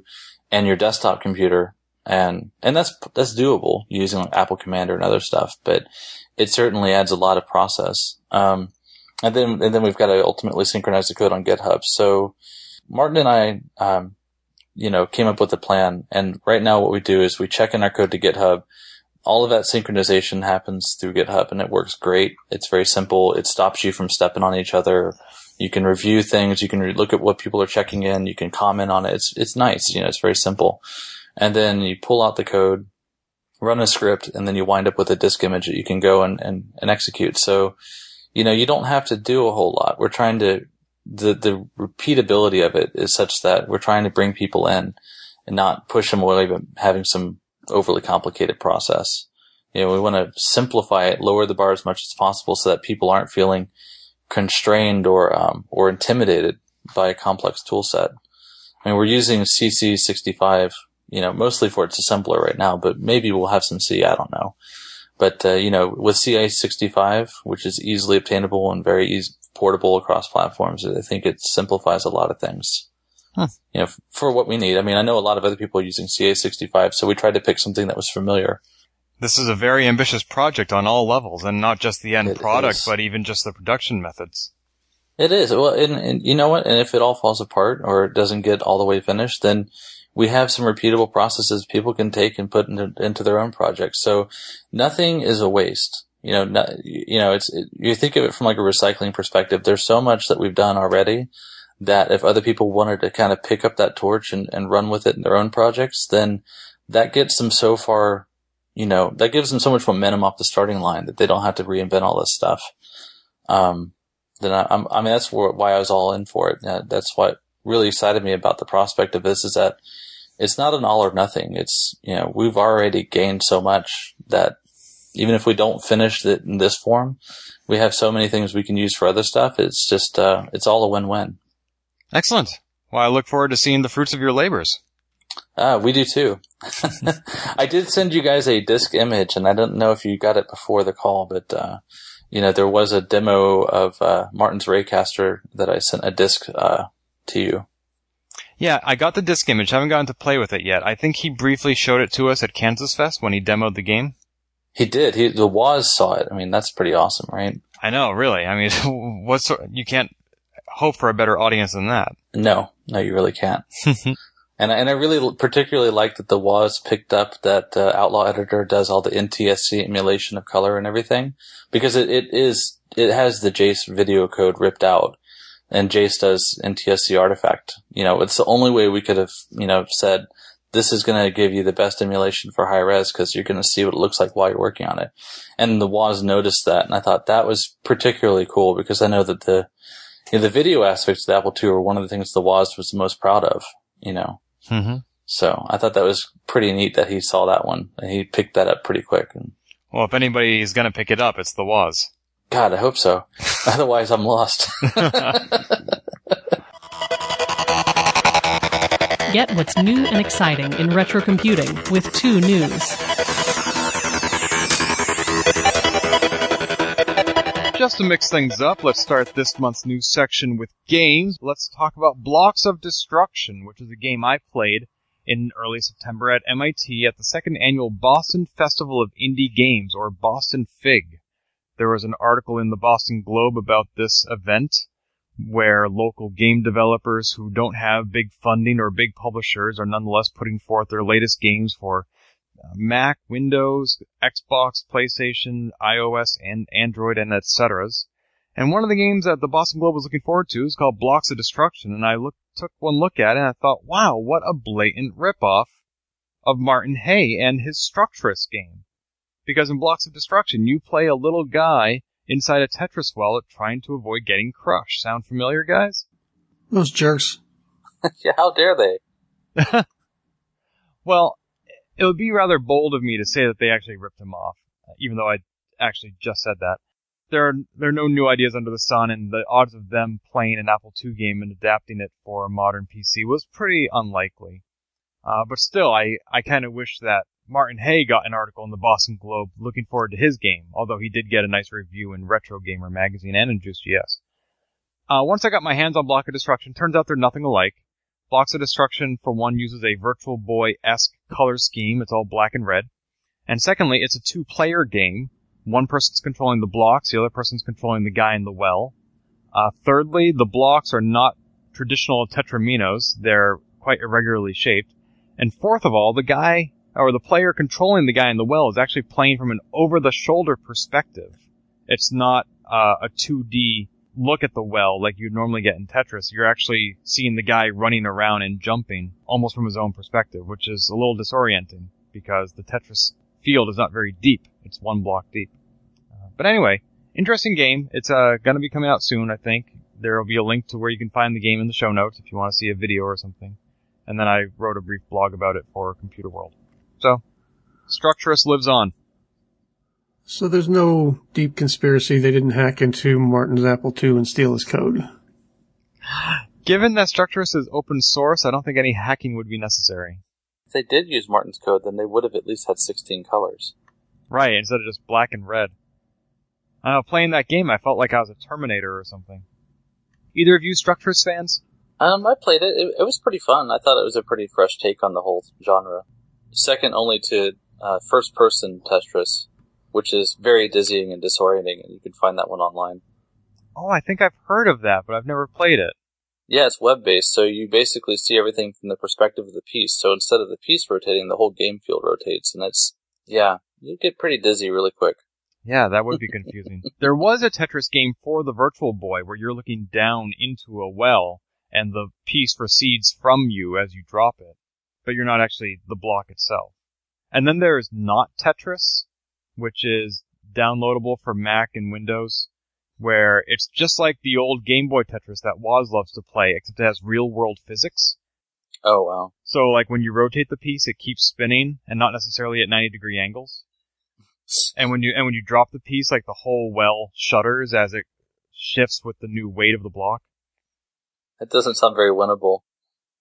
Speaker 5: and your desktop computer, and and that's that's doable using like AppleCommander and other stuff. But it certainly adds a lot of process. Um, and then and then we've got to ultimately synchronize the code on GitHub. So Martin and I, um, you know, came up with a plan. And right now what we do is we check in our code to GitHub. All of that synchronization happens through GitHub and it works great. It's very simple. It stops you from stepping on each other. You can review things. You can re- look at what people are checking in. You can comment on it. It's, it's nice. You know, it's very simple. And then you pull out the code, run a script, and then you wind up with a disk image that you can go and, and, and execute. So, you know, you don't have to do a whole lot. We're trying to the the repeatability of it is such that we're trying to bring people in and not push them away, but having some overly complicated process. You know, we want to simplify it, lower the bar as much as possible, so that people aren't feeling constrained or um, or intimidated by a complex tool set. I mean, we're using CC65, you know, mostly for its assembler right now, but maybe we'll have some C. I don't know. But uh, you know, with CA65, which is easily obtainable and very easy, portable across platforms. I think it simplifies a lot of things. Huh. You know, for what we need. I mean, I know a lot of other people are using CA65, so we tried to pick something that was familiar.
Speaker 2: This is a very ambitious project on all levels, and not just the end
Speaker 5: It
Speaker 2: product,
Speaker 5: is.
Speaker 2: but even just the production methods.
Speaker 5: It is. Well, and, and you know what? And if it all falls apart or it doesn't get all the way finished, then we have some repeatable processes people can take and put into, into their own projects. So nothing is a waste. You know, not, you know, it's, it, you think of it from like a recycling perspective. There's so much that we've done already that if other people wanted to kind of pick up that torch and, and run with it in their own projects, then that gets them so far, you know, that gives them so much momentum off the starting line that they don't have to reinvent all this stuff. Um, then I, I'm, I mean, that's wh- why I was all in for it. That's what really excited me about the prospect of this is that it's not an all or nothing. It's, you know, we've already gained so much that even if we don't finish it in this form, we have so many things we can use for other stuff. It's just, uh, it's all a win-win.
Speaker 2: Excellent. Well, I look forward to seeing the fruits of your labors.
Speaker 5: Ah, we do too. I did send you guys a disk image and I don't know if you got it before the call, but, uh, you know, there was a demo of, uh, Martin's Raycaster that I sent a disk, uh, to you.
Speaker 2: Yeah, I got the disc image. Haven't gotten to play with it yet. I think he briefly showed it to us at Kansas Fest when he demoed the game.
Speaker 5: He did. He, the Waz saw it. I mean, that's pretty awesome, right?
Speaker 2: I know, really. I mean, what sort? You can't hope for a better audience than that.
Speaker 5: No, no, you really can't. and I, and I really particularly like that the Waz picked up that uh, Outlaw Editor does all the NTSC emulation of color and everything because it, it is it has the Jace video code ripped out, and Jace does NTSC artifact. You know, it's the only way we could have you know said this is going to give you the best emulation for high res because you're going to see what it looks like while you're working on it. And the Waz noticed that, and I thought that was particularly cool because I know that the you know, the video aspects of the Apple II were one of the things the Waz was the most proud of. You know,
Speaker 2: Mm-hmm.
Speaker 5: so I thought that was pretty neat that he saw that one and he picked that up pretty quick. And
Speaker 2: Well, if anybody is going to pick it up, it's the Waz.
Speaker 5: God, I hope so. Otherwise, I'm lost.
Speaker 1: Get what's new and exciting in retro computing with two news.
Speaker 2: Just to mix things up, let's start this month's news section with games. Let's talk about Blocks of Destruction, which is a game I played in early September at MIT at the second annual Boston Festival of Indie Games, or Boston FIG. There was an article in the Boston Globe about this event where local game developers who don't have big funding or big publishers are nonetheless putting forth their latest games for uh, Mac, Windows, Xbox, PlayStation, iOS, and Android, and etc. And one of the games that the Boston Globe was looking forward to is called Blocks of Destruction, and I look, took one look at it and I thought, wow, what a blatant ripoff of Martin Haye and his Structris game. Because in Blocks of Destruction, you play a little guy inside a Tetris wallet trying to avoid getting crushed. Sound familiar, guys?
Speaker 3: Those jerks.
Speaker 5: yeah, how dare they?
Speaker 2: Well, it would be rather bold of me to say that they actually ripped him off, uh, even though I actually just said that. There are, there are no new ideas under the sun, and the odds of them playing an Apple II game and adapting it for a modern PC was pretty unlikely. Uh, but still, I, I kind of wish that Martin Haye got an article in the Boston Globe looking forward to his game, although he did get a nice review in Retro Gamer magazine and in Juice GS. Uh, once I got my hands on Block of Destruction, turns out they're nothing alike. Blocks of Destruction, for one, uses a Virtual Boy-esque color scheme. It's all black and red. And secondly, it's a two-player game. One person's controlling the blocks, the other person's controlling the guy in the well. Uh, thirdly, the blocks are not traditional tetrominos. They're quite irregularly shaped. And fourth of all, the guy, or the player controlling the guy in the well is actually playing from an over-the-shoulder perspective. It's not uh, a 2D look at the well like you'd normally get in Tetris. You're actually seeing the guy running around and jumping almost from his own perspective, which is a little disorienting because the Tetris field is not very deep. It's one block deep. Uh, but anyway, interesting game. It's uh, going to be coming out soon, I think. There will be a link to where you can find the game in the show notes if you want to see a video or something. And then I wrote a brief blog about it for Computer World. So, Structris lives on.
Speaker 3: So there's no deep conspiracy. They didn't hack into Martin's Apple II and steal his code.
Speaker 2: Given that Structris is open source, I don't think any hacking would be necessary.
Speaker 5: If they did use Martin's code, then they would have at least had 16 colors.
Speaker 2: Right, instead of just black and red. I don't know, playing that game, I felt like I was a Terminator or something. Either of you Structris fans?
Speaker 5: Um, I played it. it. It was pretty fun. I thought it was a pretty fresh take on the whole genre. Second only to uh, first-person Tetris, which is very dizzying and disorienting, and you can find that one online.
Speaker 2: Oh, I think I've heard of that, but I've never played it.
Speaker 5: Yeah, it's web-based, so you basically see everything from the perspective of the piece. So instead of the piece rotating, the whole game field rotates, and it's yeah, you get pretty dizzy really quick.
Speaker 2: Yeah, that would be confusing. there was a Tetris game for the Virtual Boy where you're looking down into a well and the piece recedes from you as you drop it, but you're not actually the block itself. And then there's Not Tetris, which is downloadable for Mac and Windows, where it's just like the old Game Boy Tetris that Woz loves to play, except it has real world physics.
Speaker 5: Oh wow.
Speaker 2: So like when you rotate the piece, it keeps spinning and not necessarily at 90 degree angles. And when you and when you drop the piece, like the whole well shudders as it shifts with the new weight of the block.
Speaker 5: It doesn't sound very winnable.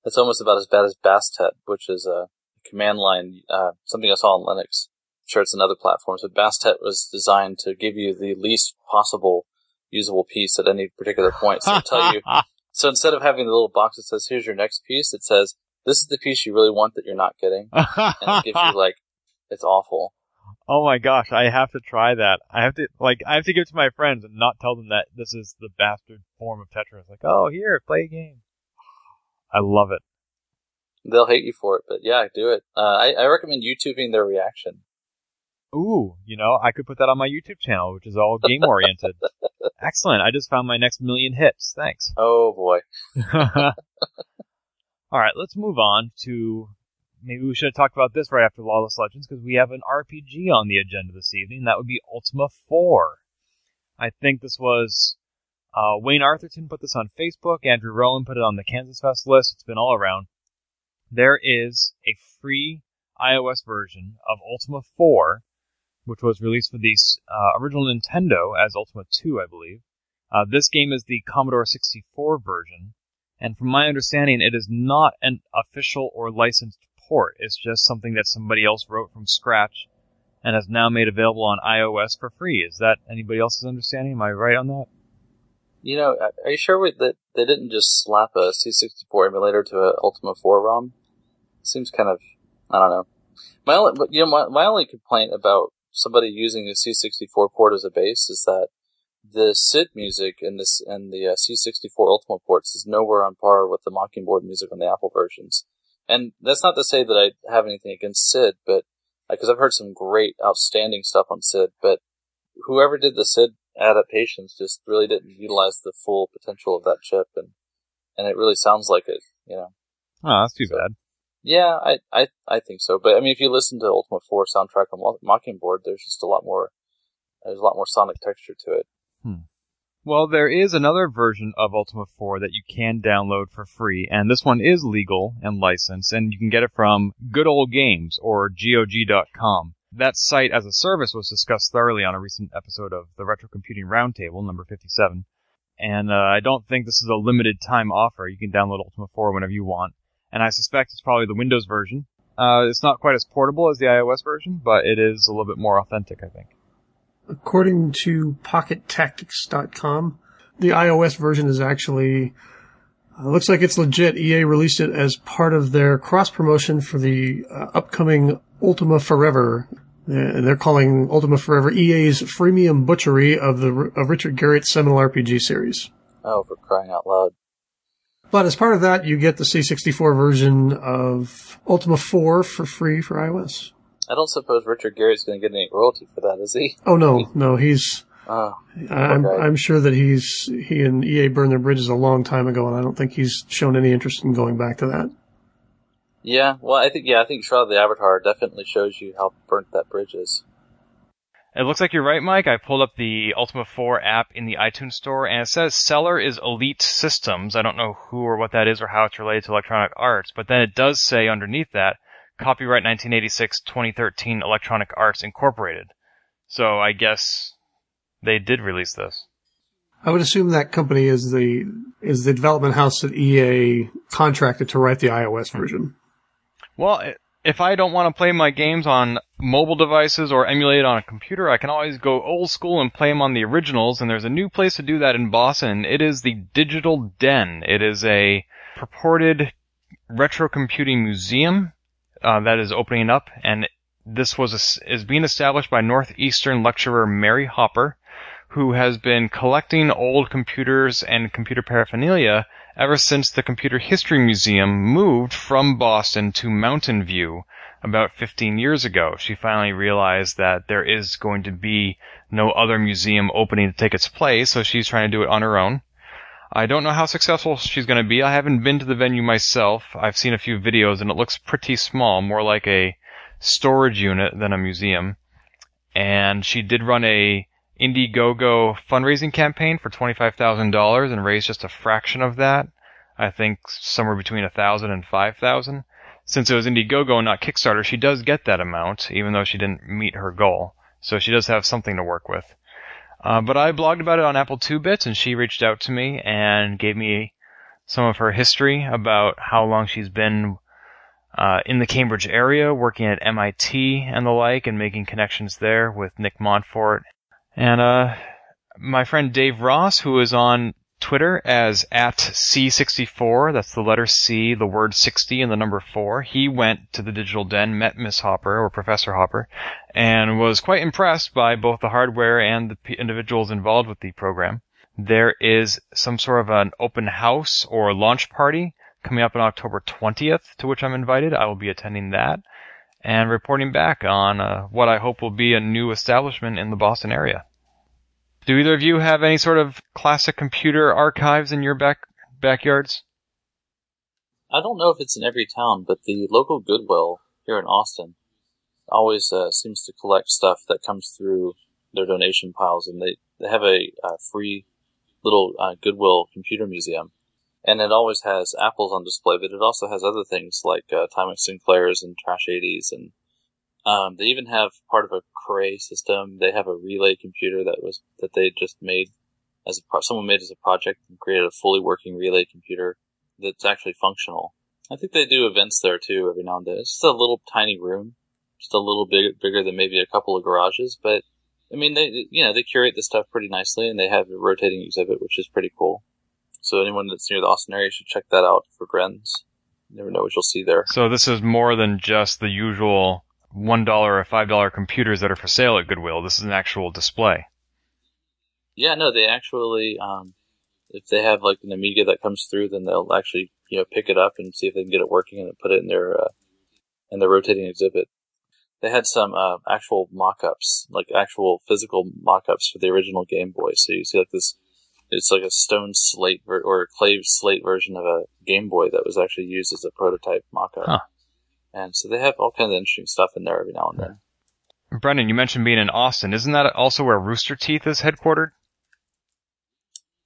Speaker 5: It's almost about as bad as Bastet, which is a command line, uh, something I saw on Linux. I'm sure it's in other platforms, but Bastet was designed to give you the least possible usable piece at any particular point. So tell you, so instead of having the little box that says, here's your next piece, it says, this is the piece you really want that you're not getting. And it gives you like, it's awful.
Speaker 2: Oh my gosh, I have to try that. I have to, like, I have to give it to my friends and not tell them that this is the bastard form of Tetris. Like, oh, here, play a game. I love it.
Speaker 5: They'll hate you for it, but yeah, do it. Uh, I, I recommend YouTubing their reaction.
Speaker 2: Ooh, you know, I could put that on my YouTube channel, which is all game oriented. Excellent. I just found my next million hits. Thanks.
Speaker 5: Oh boy.
Speaker 2: all right, let's move on to maybe we should have talked about this right after Lawless Legends because we have an RPG on the agenda this evening. That would be Ultima 4. I think this was uh, Wayne Arthurton put this on Facebook. Andrew Rowan put it on the Kansas Fest list. It's been all around. There is a free iOS version of Ultima 4, which was released for the uh, original Nintendo as Ultima 2, I believe. Uh, this game is the Commodore 64 version, and from my understanding, it is not an official or licensed port. It's just something that somebody else wrote from scratch and has now made available on iOS for free. Is that anybody else's understanding? Am I right on that?
Speaker 5: You know, are you sure that they didn't just slap a C64 emulator to a Ultima 4 ROM? Seems kind of, I don't know. My only, you know, my, my only complaint about somebody using a C64 port as a base is that the SID music in this and the uh, C64 Ultima ports is nowhere on par with the Mockingboard music on the Apple versions. And that's not to say that I have anything against Sid, but because I've heard some great, outstanding stuff on Sid, but whoever did the Sid adaptations just really didn't utilize the full potential of that chip, and and it really sounds like it, you know.
Speaker 2: Oh, that's too so, bad.
Speaker 5: Yeah, I, I I think so. But I mean, if you listen to Ultima 4 soundtrack on Mockingboard, there's just a lot more. There's a lot more sonic texture to it.
Speaker 2: Hmm. Well, there is another version of Ultima 4 that you can download for free, and this one is legal and licensed, and you can get it from Good Old Games or GOG.com. That site as a service was discussed thoroughly on a recent episode of the Retro Computing Roundtable, number 57. And uh, I don't think this is a limited time offer. You can download Ultima 4 whenever you want. And I suspect it's probably the Windows version. Uh, it's not quite as portable as the iOS version, but it is a little bit more authentic, I think.
Speaker 3: According to PocketTactics.com, the iOS version is actually uh, looks like it's legit. EA released it as part of their cross promotion for the uh, upcoming Ultima Forever. Uh, they're calling Ultima Forever EA's freemium butchery of the of Richard Garriott's seminal RPG series.
Speaker 5: Oh, for crying out loud!
Speaker 3: But as part of that, you get the C64 version of Ultima 4 for free for iOS.
Speaker 5: I don't suppose Richard Garriott's going to get any royalty for that, is he?
Speaker 3: Oh no, no, he's. Oh, I'm I'm sure that he's he and EA burned their bridges a long time ago, and I don't think he's shown any interest in going back to that.
Speaker 5: Yeah, well, I think yeah, I think Shroud of the Avatar definitely shows you how burnt that bridge is.
Speaker 2: It looks like you're right, Mike. I pulled up the Ultima 4 app in the iTunes store, and it says seller is Elite Systems. I don't know who or what that is or how it's related to Electronic Arts, but then it does say underneath that Copyright 1986 2013 Electronic Arts Incorporated. So I guess they did release this.
Speaker 3: I would assume that company is the is the development house that EA contracted to write the iOS version.
Speaker 2: Well, if I don't want to play my games on mobile devices or emulate on a computer, I can always go old school and play them on the originals. And there's a new place to do that in Boston. It is the Digital Den. It is a purported retro computing museum uh, that is opening up, and this was a, is being established by Northeastern lecturer Mary Hopper, who has been collecting old computers and computer paraphernalia ever since the Computer History Museum moved from Boston to Mountain View about 15 years ago. She finally realized that there is going to be no other museum opening to take its place, so she's trying to do it on her own. I don't know how successful she's going to be. I haven't been to the venue myself. I've seen a few videos and it looks pretty small, more like a storage unit than a museum. And she did run a Indiegogo fundraising campaign for $25,000 and raised just a fraction of that. I think somewhere between a thousand and five thousand. Since it was Indiegogo and not Kickstarter, she does get that amount, even though she didn't meet her goal. So she does have something to work with. Uh, but I blogged about it on Apple 2 Bits, and she reached out to me and gave me some of her history about how long she's been uh, in the Cambridge area, working at MIT and the like, and making connections there with Nick Montfort. And uh, my friend Dave Ross, who is on Twitter as at C64, that's the letter C, the word 60, and the number 4. He went to the Digital Den, met Miss Hopper, or Professor Hopper, and was quite impressed by both the hardware and the p- individuals involved with the program. There is some sort of an open house or launch party coming up on October 20th, to which I'm invited. I will be attending that and reporting back on uh, what I hope will be a new establishment in the Boston area. Do either of you have any sort of classic computer archives in your back backyards?
Speaker 5: I don't know if it's in every town, but the local Goodwill here in Austin always uh, seems to collect stuff that comes through their donation piles, and they they have a uh, free little uh, Goodwill computer museum, and it always has apples on display, but it also has other things like uh, Timex Sinclairs and Trash 80s, and um, they even have part of a Cray system. They have a relay computer that was that they just made as a pro- someone made as a project and created a fully working relay computer that's actually functional. I think they do events there too every now and then. It's just a little tiny room, just a little big, bigger than maybe a couple of garages, but I mean, they, you know, they curate the stuff pretty nicely and they have a rotating exhibit, which is pretty cool. So anyone that's near the Austin area should check that out for Grens. You never know what you'll see there.
Speaker 2: So this is more than just the usual one dollar or five dollar computers that are for sale at Goodwill. This is an actual display.
Speaker 5: Yeah, no, they actually, um, if they have like an Amiga that comes through, then they'll actually, you know, pick it up and see if they can get it working and put it in their, uh, in their rotating exhibit. They had some, uh, actual mock-ups, like actual physical mock-ups for the original Game Boy. So you see like this, it's like a stone slate ver- or a clay slate version of a Game Boy that was actually used as a prototype mock-up.
Speaker 2: Huh.
Speaker 5: And so they have all kinds of interesting stuff in there every now and then.
Speaker 2: Brendan, you mentioned being in Austin. Isn't that also where Rooster Teeth is headquartered?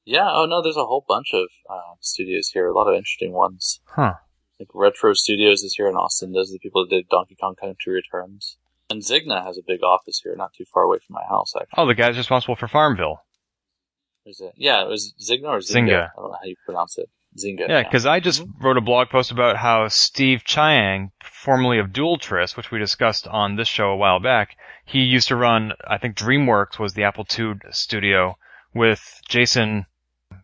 Speaker 5: Yeah, oh no, there's a whole bunch of uh, studios here, a lot of interesting ones.
Speaker 2: Huh.
Speaker 5: Like Retro Studios is here in Austin. Those are the people that did Donkey Kong Country Returns. And Zigna has a big office here, not too far away from my house, actually.
Speaker 2: Oh, the guy's responsible for Farmville.
Speaker 5: There's a, yeah, it was Zigna or Zynga?
Speaker 2: Zynga.
Speaker 5: I don't know how you pronounce it. Zynga.
Speaker 2: Yeah, because I just wrote a blog post about how Steve Chiang, formerly of Dueltris, which we discussed on this show a while back, he used to run, I think DreamWorks was the Apple II studio with Jason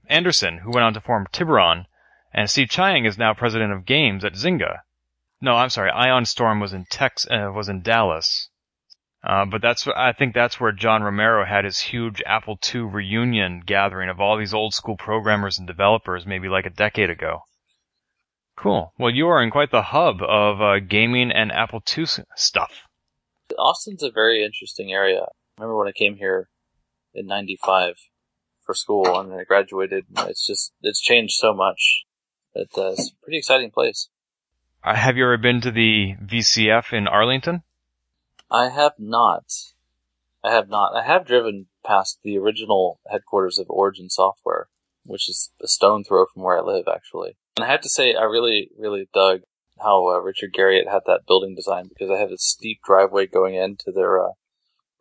Speaker 2: Anderson, who went on to form Tiburon, and Steve Chiang is now president of games at Zynga. No, I'm sorry, Ion Storm was in Tex, uh, was in Dallas. Uh, but that's, I think that's where John Romero had his huge Apple II reunion gathering of all these old school programmers and developers maybe like a decade ago. Cool. Well, you are in quite the hub of uh, gaming and Apple II stuff.
Speaker 5: Austin's a very interesting area. I remember when I came here in 95 for school and then I graduated. It's just, it's changed so much. It, uh, it's a pretty exciting place.
Speaker 2: Uh, have you ever been to the VCF in Arlington?
Speaker 5: I have not. I have not. I have driven past the original headquarters of Origin Software, which is a stone throw from where I live, actually. And I have to say, I really, really dug how uh, Richard Garriott had that building design because I have a steep driveway going into their uh,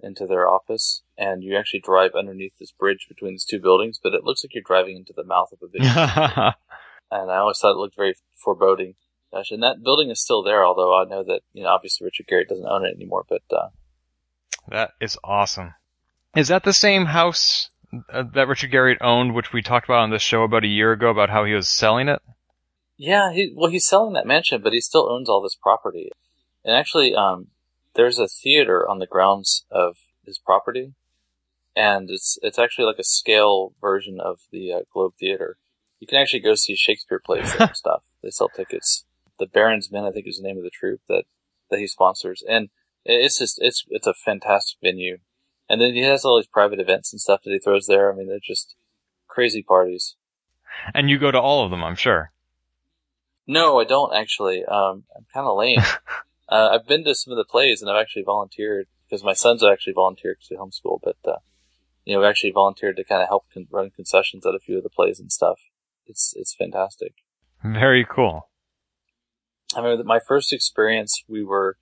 Speaker 5: into their office, and you actually drive underneath this bridge between these two buildings, but it looks like you're driving into the mouth of a big. and I always thought it looked very foreboding. Gosh, and that building is still there, although I know that you know obviously Richard Garriott doesn't own it anymore. But uh,
Speaker 2: that is awesome. Is that the same house uh, that Richard Garriott owned, which we talked about on this show about a year ago about how he was selling it?
Speaker 5: yeah, he, well, he's selling that mansion, but he still owns all this property. And actually, um, there's a theater on the grounds of his property, and it's it's actually like a scale version of the uh, Globe Theater. You can actually go see Shakespeare plays and stuff. They sell tickets. The Baron's Men, I think, is the name of the troupe that that he sponsors, and it's just it's it's a fantastic venue. And then he has all these private events and stuff that he throws there. I mean, they're just crazy parties.
Speaker 2: And you go to all of them, I'm sure.
Speaker 5: No, I don't actually. Um, I'm kind of lame. uh, I've been to some of the plays and I've actually volunteered because my sons actually volunteered to homeschool, but, uh, you know, we actually volunteered to kind of help con- run concessions at a few of the plays and stuff. It's, it's fantastic.
Speaker 2: Very cool.
Speaker 5: I remember my first experience, we were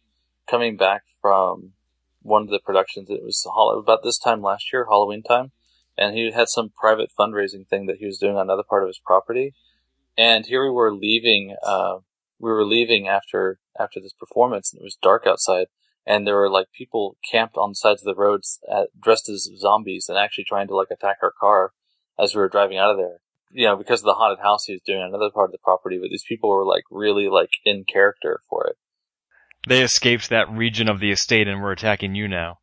Speaker 5: coming back from one of the productions. It was about this time last year, Halloween time, and he had some private fundraising thing that he was doing on another part of his property. And here we were leaving. Uh, we were leaving after after this performance, and it was dark outside, and there were like people camped on the sides of the roads, at, dressed as zombies, and actually trying to like attack our car as we were driving out of there. You know, because of the haunted house he was doing another part of the property, but these people were like really like in character for it.
Speaker 2: They escaped that region of the estate and were attacking you now.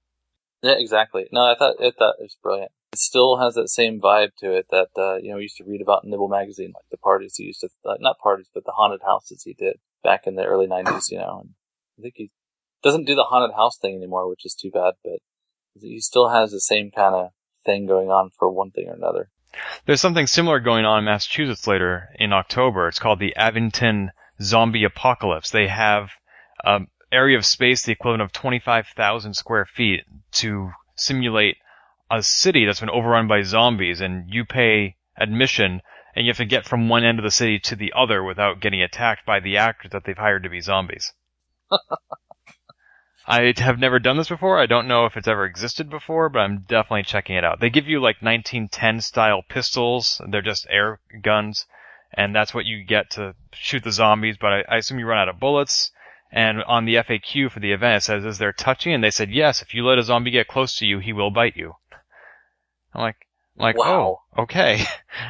Speaker 5: Yeah, exactly. No, I thought it thought it was brilliant. It still has that same vibe to it that uh, you know we used to read about in Nibble magazine, like the parties he used to uh, not parties, but the haunted houses he did back in the early '90s. You know, and I think he doesn't do the haunted house thing anymore, which is too bad. But he still has the same kind of thing going on for one thing or another.
Speaker 2: There's something similar going on in Massachusetts later in October. It's called the Abington Zombie Apocalypse. They have um, area of space the equivalent of 25,000 square feet to simulate a city that's been overrun by zombies and you pay admission and you have to get from one end of the city to the other without getting attacked by the actors that they've hired to be zombies. I have never done this before. I don't know if it's ever existed before, but I'm definitely checking it out. They give you like 1910 style pistols. They're just air guns. And that's what you get to shoot the zombies, but I, I assume you run out of bullets. And on the FAQ for the event, it says, is there touching? And they said, yes, if you let a zombie get close to you, he will bite you. I'm like, I'm like,
Speaker 5: Wow.
Speaker 2: oh, okay.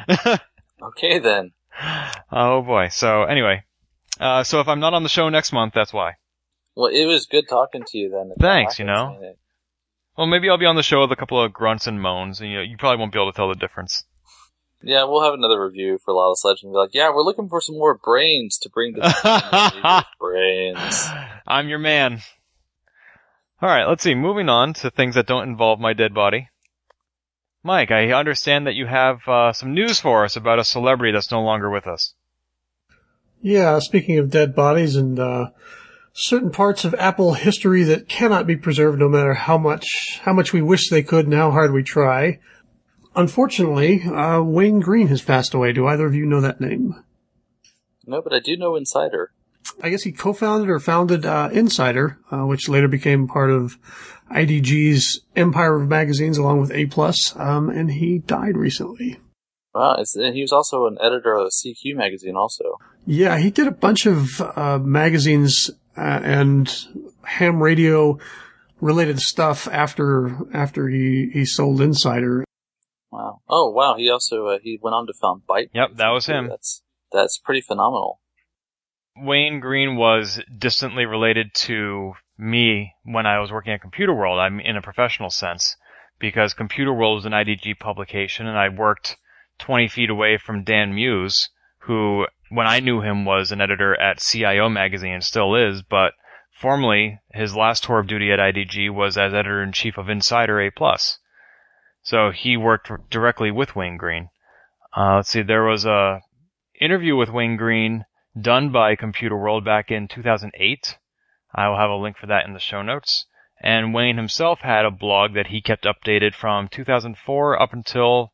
Speaker 5: Okay then.
Speaker 2: oh boy. So anyway, uh, so if I'm not on the show next month, that's why.
Speaker 5: Well, it was good talking to you then.
Speaker 2: Thanks, you know.
Speaker 5: it.
Speaker 2: Well, maybe I'll be on the show with a couple of grunts and moans, and you know, you probably won't be able to tell the difference.
Speaker 5: Yeah, we'll have another review for Lawless Legend. and Be like, yeah, we're looking for some more brains to bring to the brains.
Speaker 2: I'm your man. Alright, let's see. Moving on to things that don't involve my dead body. Mike, I understand that you have uh, some news for us about a celebrity that's no longer with us.
Speaker 3: Yeah, speaking of dead bodies and uh, certain parts of Apple history that cannot be preserved no matter how much how much we wish they could and how hard we try. Unfortunately, uh, Wayne Green has passed away. Do either of you know that name?
Speaker 5: No, but I do know inCider.
Speaker 3: I guess he co-founded or founded uh, inCider, uh, which later became part of IDG's empire of magazines along with A Plus, um, and he died recently.
Speaker 5: Wow, it's, and he was also an editor of CQ magazine also.
Speaker 3: Yeah, he did a bunch of uh, magazines uh, and ham radio related stuff after after he he sold inCider.
Speaker 5: Wow. Oh, wow. He also, uh, he went on to found Byte.
Speaker 2: Yep, that was him.
Speaker 5: That's, that's pretty phenomenal.
Speaker 2: Wayne Green was distantly related to me when I was working at Computer World. I'm in a professional sense because Computer World was an IDG publication and I worked 20 feet away from Dan Muse, who when I knew him was an editor at CIO magazine still is, but formerly his last tour of duty at IDG was as editor in chief of inCider A+. So he worked directly with Wayne Green. Uh, let's see, there was a interview with Wayne Green done by Computer World back in 2008. I will have a link for that in the show notes. And Wayne himself had a blog that he kept updated from 2004 up until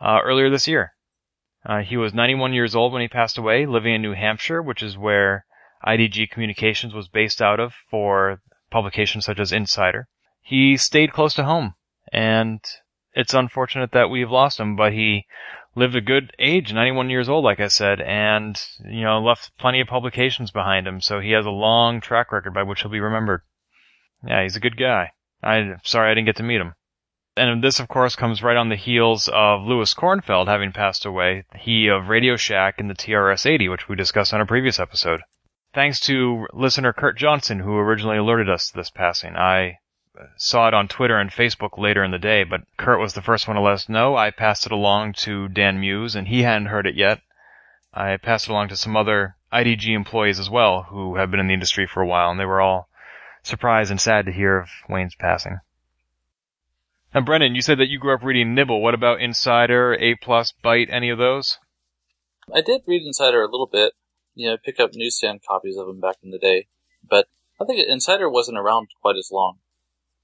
Speaker 2: uh, earlier this year. Uh, he was 91 years old when he passed away, living in New Hampshire, which is where IDG Communications was based out of for publications such as inCider. He stayed close to home, and it's unfortunate that we've lost him, but he lived a good age, 91 years old, like I said, and, you know, left plenty of publications behind him, so he has a long track record by which he'll be remembered. Yeah, he's a good guy. I'm sorry I didn't get to meet him. And this, of course, comes right on the heels of Lewis Kornfeld having passed away, he of Radio Shack and the TRS-80, which we discussed on a previous episode. thanks to listener Kurt Johnson, who originally alerted us to this passing. I saw it on Twitter and Facebook later in the day, but Kurt was the first one to let us know. I passed it along to Dan Muse, and he hadn't heard it yet. I passed it along to some other IDG employees as well who have been in the industry for a while, and they were all surprised and sad to hear of Wayne's passing. Now, Brendan, you said that you grew up reading Nibble. What about inCider, A Plus, Byte, any of those?
Speaker 5: I did read inCider a little bit. You know, pick up newsstand copies of them back in the day, but I think inCider wasn't around quite as long.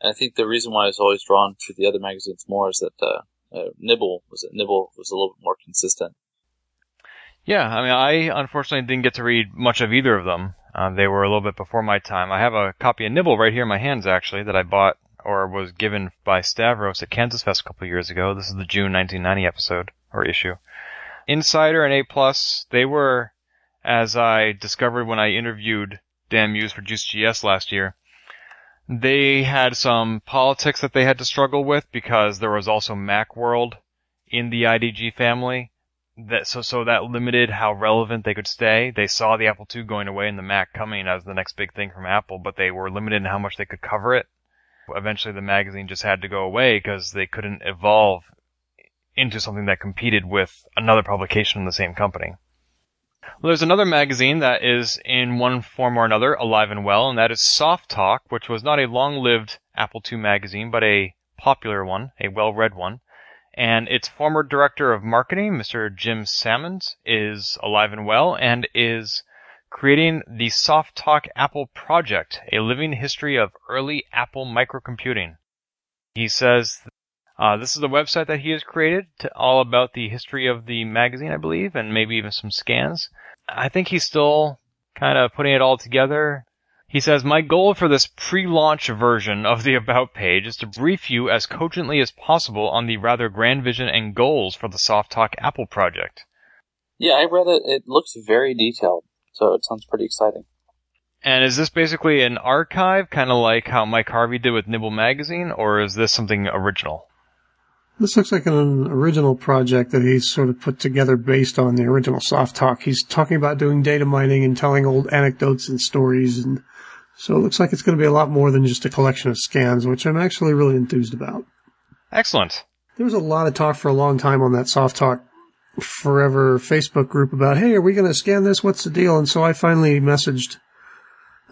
Speaker 5: And I think the reason why I was always drawn to the other magazines more is that uh, uh, Nibble was Nibble was a little bit more consistent.
Speaker 2: Yeah, I mean, I unfortunately didn't get to read much of either of them. Uh, they were a little bit before my time. I have a copy of Nibble right here in my hands, actually, that I bought or was given by Stavros at Kansas Fest a couple years ago. This is the June 1990 episode or issue. inCider and A Plus, they were, as I discovered when I interviewed Dan Muse for Juice GS last year, they had some politics that they had to struggle with because there was also Macworld in the IDG family that so so that limited how relevant they could stay. They saw the Apple II going away and the Mac coming as the next big thing from Apple, but they were limited in how much they could cover it. Eventually, the magazine just had to go away because they couldn't evolve into something that competed with another publication in the same company. Well, there's another magazine that is in one form or another alive and well, and that is Softalk, which was not a long-lived Apple II magazine, but a popular one, a well-read one and its former director of marketing, Mr. Jim Salmons, is alive and well and is creating the Softalk Apple Project, a living history of early Apple microcomputing. He says uh, this is a website that he has created all about the history of the magazine, I believe, and maybe even some scans. I think he's still kind of putting it all together. He says, My goal for this pre-launch version of the About page is to brief you as cogently as possible on the rather grand vision and goals for the Softalk Apple project.
Speaker 5: Yeah, I read it. It looks very detailed, so it sounds pretty exciting.
Speaker 2: And is this basically an archive, kind of like how Mike Harvey did with Nibble Magazine, or is this something original?
Speaker 3: This looks like an original project that he's sort of put together based on the original Softalk. He's talking about doing data mining and telling old anecdotes and stories and so it looks like it's going to be a lot more than just a collection of scans, which I'm actually really enthused about.
Speaker 2: Excellent.
Speaker 3: There was a lot of talk for a long time on that Softalk Forever Facebook group about, hey, are we going to scan this? What's the deal? And so I finally messaged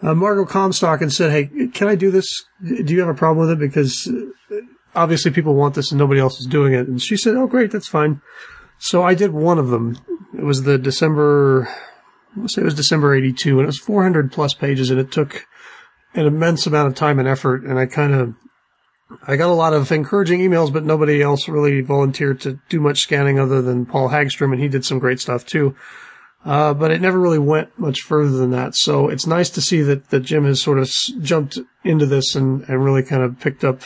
Speaker 3: uh, Margot Comstock and said, hey, can I do this? Do you have a problem with it? Because uh, obviously people want this and nobody else is doing it. And she said, oh, great, that's fine. So I did one of them. It was the December, let's say it was December 82, and it was 400 plus pages, and it took an immense amount of time and effort, and I kind of I got a lot of encouraging emails, but nobody else really volunteered to do much scanning other than Paul Hagstrom, and he did some great stuff too. Uh, but it never really went much further than that. So it's nice to see that, that Jim has sort of jumped into this and, and really kind of picked up,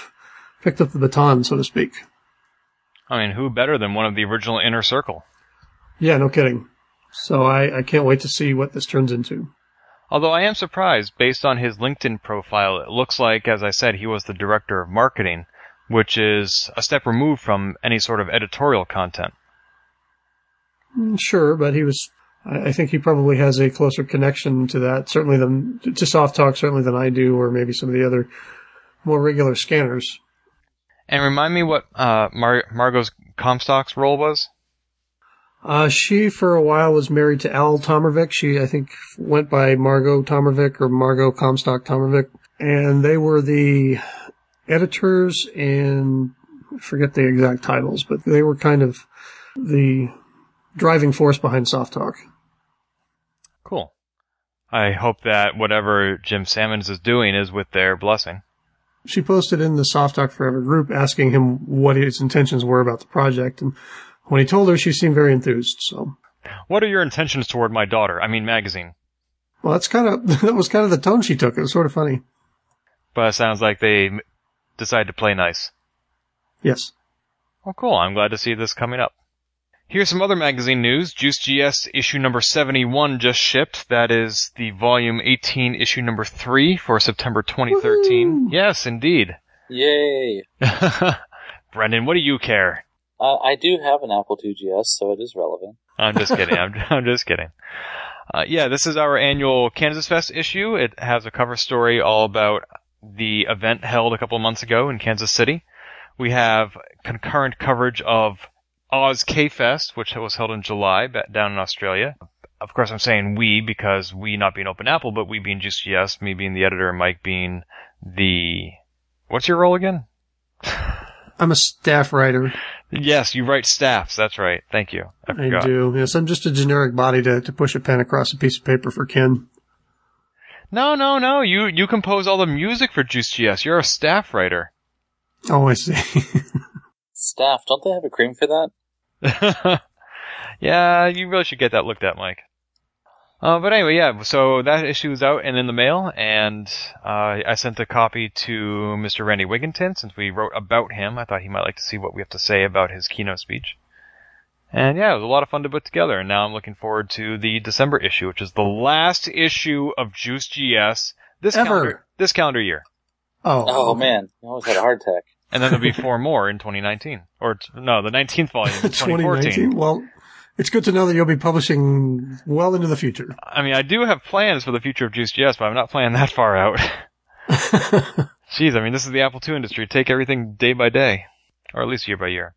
Speaker 3: picked up the baton, so to speak.
Speaker 2: I mean, who better than one of the original Inner Circle?
Speaker 3: Yeah, no kidding. So I, I can't wait to see what this turns into.
Speaker 2: Although I am surprised, based on his LinkedIn profile, it looks like, as I said, he was the director of marketing, which is a step removed from any sort of editorial content.
Speaker 3: Mm, sure, but he was. I think he probably has a closer connection to that, certainly than to Softalk, certainly than I do, or maybe some of the other more regular scanners.
Speaker 2: And remind me what uh, Mar- Margot's Comstock's role was.
Speaker 3: Uh, she for a while was married to Al Tommervik. She, I think, went by Margot Tommervik or Margot Comstock Tommervik. And they were the editors and I forget the exact titles, but they were kind of the driving force behind Softalk.
Speaker 2: Cool. I hope that whatever Jim Salmons is doing is with their blessing.
Speaker 3: She posted in the Softalk Forever group asking him what his intentions were about the project, and when he told her, she seemed very enthused. So,
Speaker 2: what are your intentions toward my daughter? I mean, magazine.
Speaker 3: Well, that's kind of that was kind of the tone she took. It was sort of funny.
Speaker 2: But it sounds like they decided to play nice.
Speaker 3: Yes.
Speaker 2: Well, cool. I'm glad to see this coming up. Here's some other magazine news. Juice GS issue number 71 just shipped. That is the volume 18 issue number 3 for September 2013. Woo-hoo! Yes, indeed.
Speaker 5: Yay.
Speaker 2: Brendan, what do you care?
Speaker 5: Uh, I do have an Apple II GS, so it is relevant.
Speaker 2: I'm just kidding. I'm, I'm just kidding. Uh, yeah, this is our annual Kansas Fest issue. It has a cover story all about the event held a couple of months ago in Kansas City. We have concurrent coverage of Oz K Fest, which was held in July down in Australia. Of course, I'm saying we because we not being Open Apple, but we being GCS, me being the editor, Mike being the. What's your role again?
Speaker 3: I'm a staff writer.
Speaker 2: Yes, you write staffs. That's right. Thank you.
Speaker 3: I, I do. Yes, I'm just a generic body to, to push a pen across a piece of paper for Ken.
Speaker 2: No, no, no. You you compose all the music for Juice GS. You're a staff writer.
Speaker 3: Oh, I see.
Speaker 5: staff, don't they have a cream for
Speaker 2: that? yeah, you really should get that looked at, Mike. Uh, but anyway, yeah, so that issue is out and in the mail, and uh, I sent a copy to Mr. Randy Wigginton since we wrote about him. I thought he might like to see what we have to say about his keynote speech. And yeah, it was a lot of fun to put together, and now I'm looking forward to the December issue, which is the last issue of Juice GS this
Speaker 3: Ever.
Speaker 2: calendar this calendar year.
Speaker 3: Oh,
Speaker 5: oh man, I almost had a heart attack.
Speaker 2: And then there'll be four more in 2019, or no, the 19th volume in 2014.
Speaker 3: Well, it's good to know that you'll be publishing well into the future.
Speaker 2: I mean, I do have plans for the future of Juice GS, but I'm not planning that far out. Jeez, I mean, this is the Apple II industry. Take everything day by day, or at least year by year.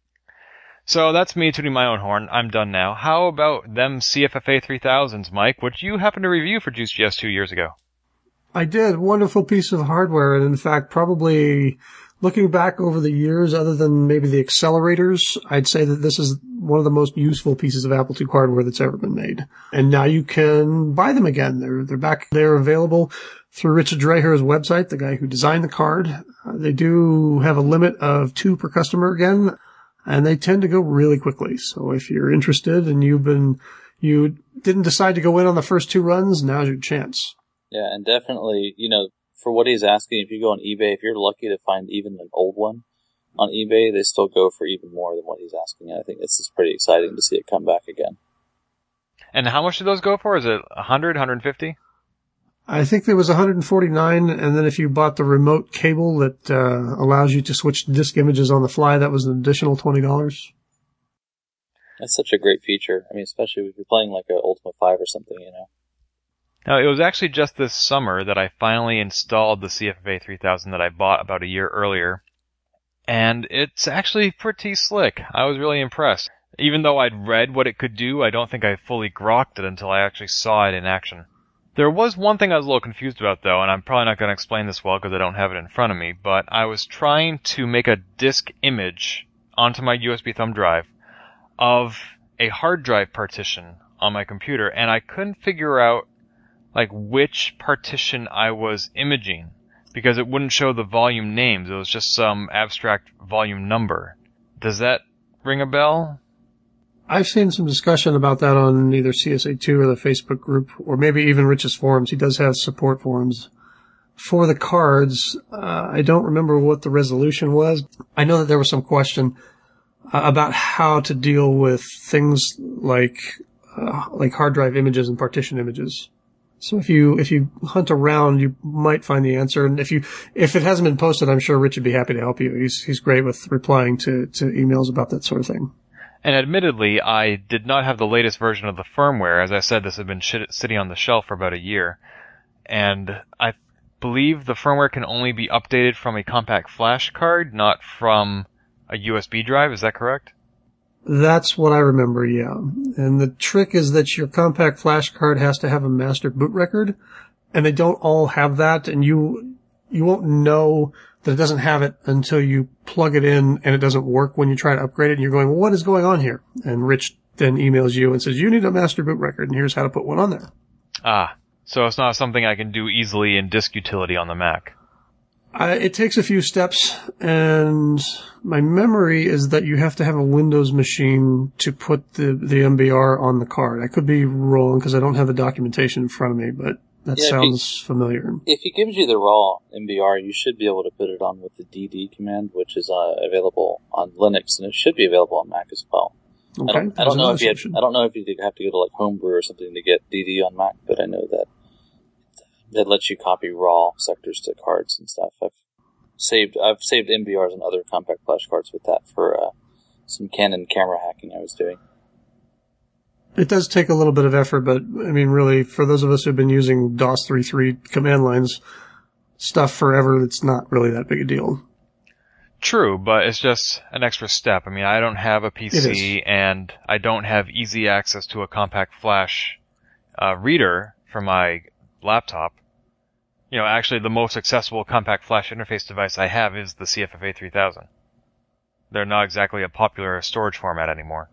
Speaker 2: So that's me tooting my own horn. I'm done now. How about them CFFA 3000s, Mike, which you happened to review for Juice GS two years ago?
Speaker 3: I did. Wonderful piece of hardware, and in fact, probably looking back over the years, other than maybe the accelerators, I'd say that this is one of the most useful pieces of Apple II hardware that's ever been made. And now you can buy them again. They're, they're back. They're available through Richard Dreher's website, the guy who designed the card. Uh, they do have a limit of two per customer again, and they tend to go really quickly. So if you're interested and you've been, you didn't decide to go in on the first two runs, now's your chance.
Speaker 5: Yeah, and definitely, you know, for what he's asking, if you go on eBay, if you're lucky to find even an old one on eBay, they still go for even more than what he's asking. And I think this is pretty exciting to see it come back again.
Speaker 2: And how much do those go for? Is it 100, 150?
Speaker 3: I think there was 149, and then if you bought the remote cable that uh, allows you to switch disk images on the fly, that was an additional twenty dollars.
Speaker 5: That's such a great feature. I mean, especially if you're playing like a Ultima Five or something, you know.
Speaker 2: Now, it was actually just this summer that I finally installed the CFFA 3000 that I bought about a year earlier. And it's actually pretty slick. I was really impressed. Even though I'd read what it could do, I don't think I fully grokked it until I actually saw it in action. There was one thing I was a little confused about though, and I'm probably not going to explain this well because I don't have it in front of me, but I was trying to make a disk image onto my USB thumb drive of a hard drive partition on my computer, and I couldn't figure out like which partition I was imaging because it wouldn't show the volume names. It was just some abstract volume number. Does that ring a bell?
Speaker 3: I've seen some discussion about that on either CSA2 or the Facebook group, or maybe even Rich's forums. He does have support forums. For the cards, uh, I don't remember what the resolution was. I know that there was some question uh, about how to deal with things like uh, like hard drive images and partition images. So if you if you hunt around, you might find the answer. And if you if it hasn't been posted, I'm sure Rich would be happy to help you. He's he's great with replying to to emails about that sort of thing.
Speaker 2: And admittedly, I did not have the latest version of the firmware. As I said, this had been sitting on the shelf for about a year, and I believe the firmware can only be updated from a compact flash card, not from a USB drive. Is that correct?
Speaker 3: That's what I remember, yeah. And the trick is that your compact flash card has to have a master boot record, and they don't all have that, and you, you won't know that it doesn't have it until you plug it in and it doesn't work when you try to upgrade it and you're going, what is going on here? And Rich then emails you and says, you need a master boot record and here's how to put one on there.
Speaker 2: Ah, so it's not something I can do easily in disk utility on the Mac.
Speaker 3: Uh, it takes a few steps, and my memory is that you have to have a Windows machine to put the, the MBR on the card. I could be wrong because I don't have the documentation in front of me, but that yeah, sounds
Speaker 5: he,
Speaker 3: familiar.
Speaker 5: If he gives you the raw MBR, you should be able to put it on with the DD command, which is uh, available on Linux, and it should be available on Mac as well.
Speaker 3: Okay. I
Speaker 5: don't, I don't know if you had, I don't know if you have to go to like Homebrew or something to get DD on Mac, but I know that that lets you copy raw sectors to cards and stuff. I've saved I've saved MBRs and other compact flash cards with that for uh, some Canon camera hacking I was doing.
Speaker 3: It does take a little bit of effort, but I mean, really, for those of us who've been using DOS 3.3 command lines stuff forever, it's not really that big a deal.
Speaker 2: True, but it's just an extra step. I mean, I don't have a PC and I don't have easy access to a compact flash uh, reader for my laptop. You know, actually the most accessible compact flash interface device I have is the CFFA 3000. They're not exactly a popular storage format anymore.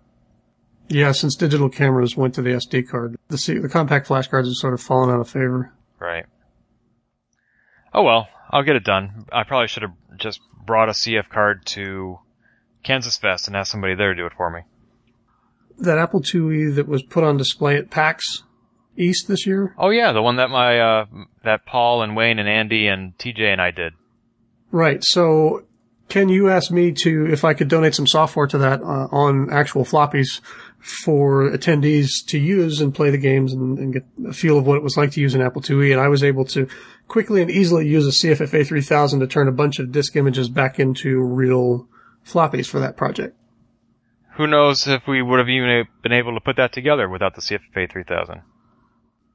Speaker 3: Yeah, since digital cameras went to the SD card, the, C- the compact flash cards have sort of fallen out of favor.
Speaker 2: Right. Oh well, I'll get it done. I probably should have just brought a CF card to Kansas Fest and asked somebody there to do it for me.
Speaker 3: That Apple IIe that was put on display at PAX East this year?
Speaker 2: Oh yeah, the one that my uh that Paul and Wayne and Andy and TJ and I did.
Speaker 3: Right. So, Ken, you asked me to, if I could donate some software to that uh, on actual floppies for attendees to use and play the games and, and, get a feel of what it was like to use an Apple IIe. And I was able to quickly and easily use a CFFA 3000 to turn a bunch of disk images back into real floppies for that project.
Speaker 2: Who knows if we would have even been able to put that together without the CFFA 3000.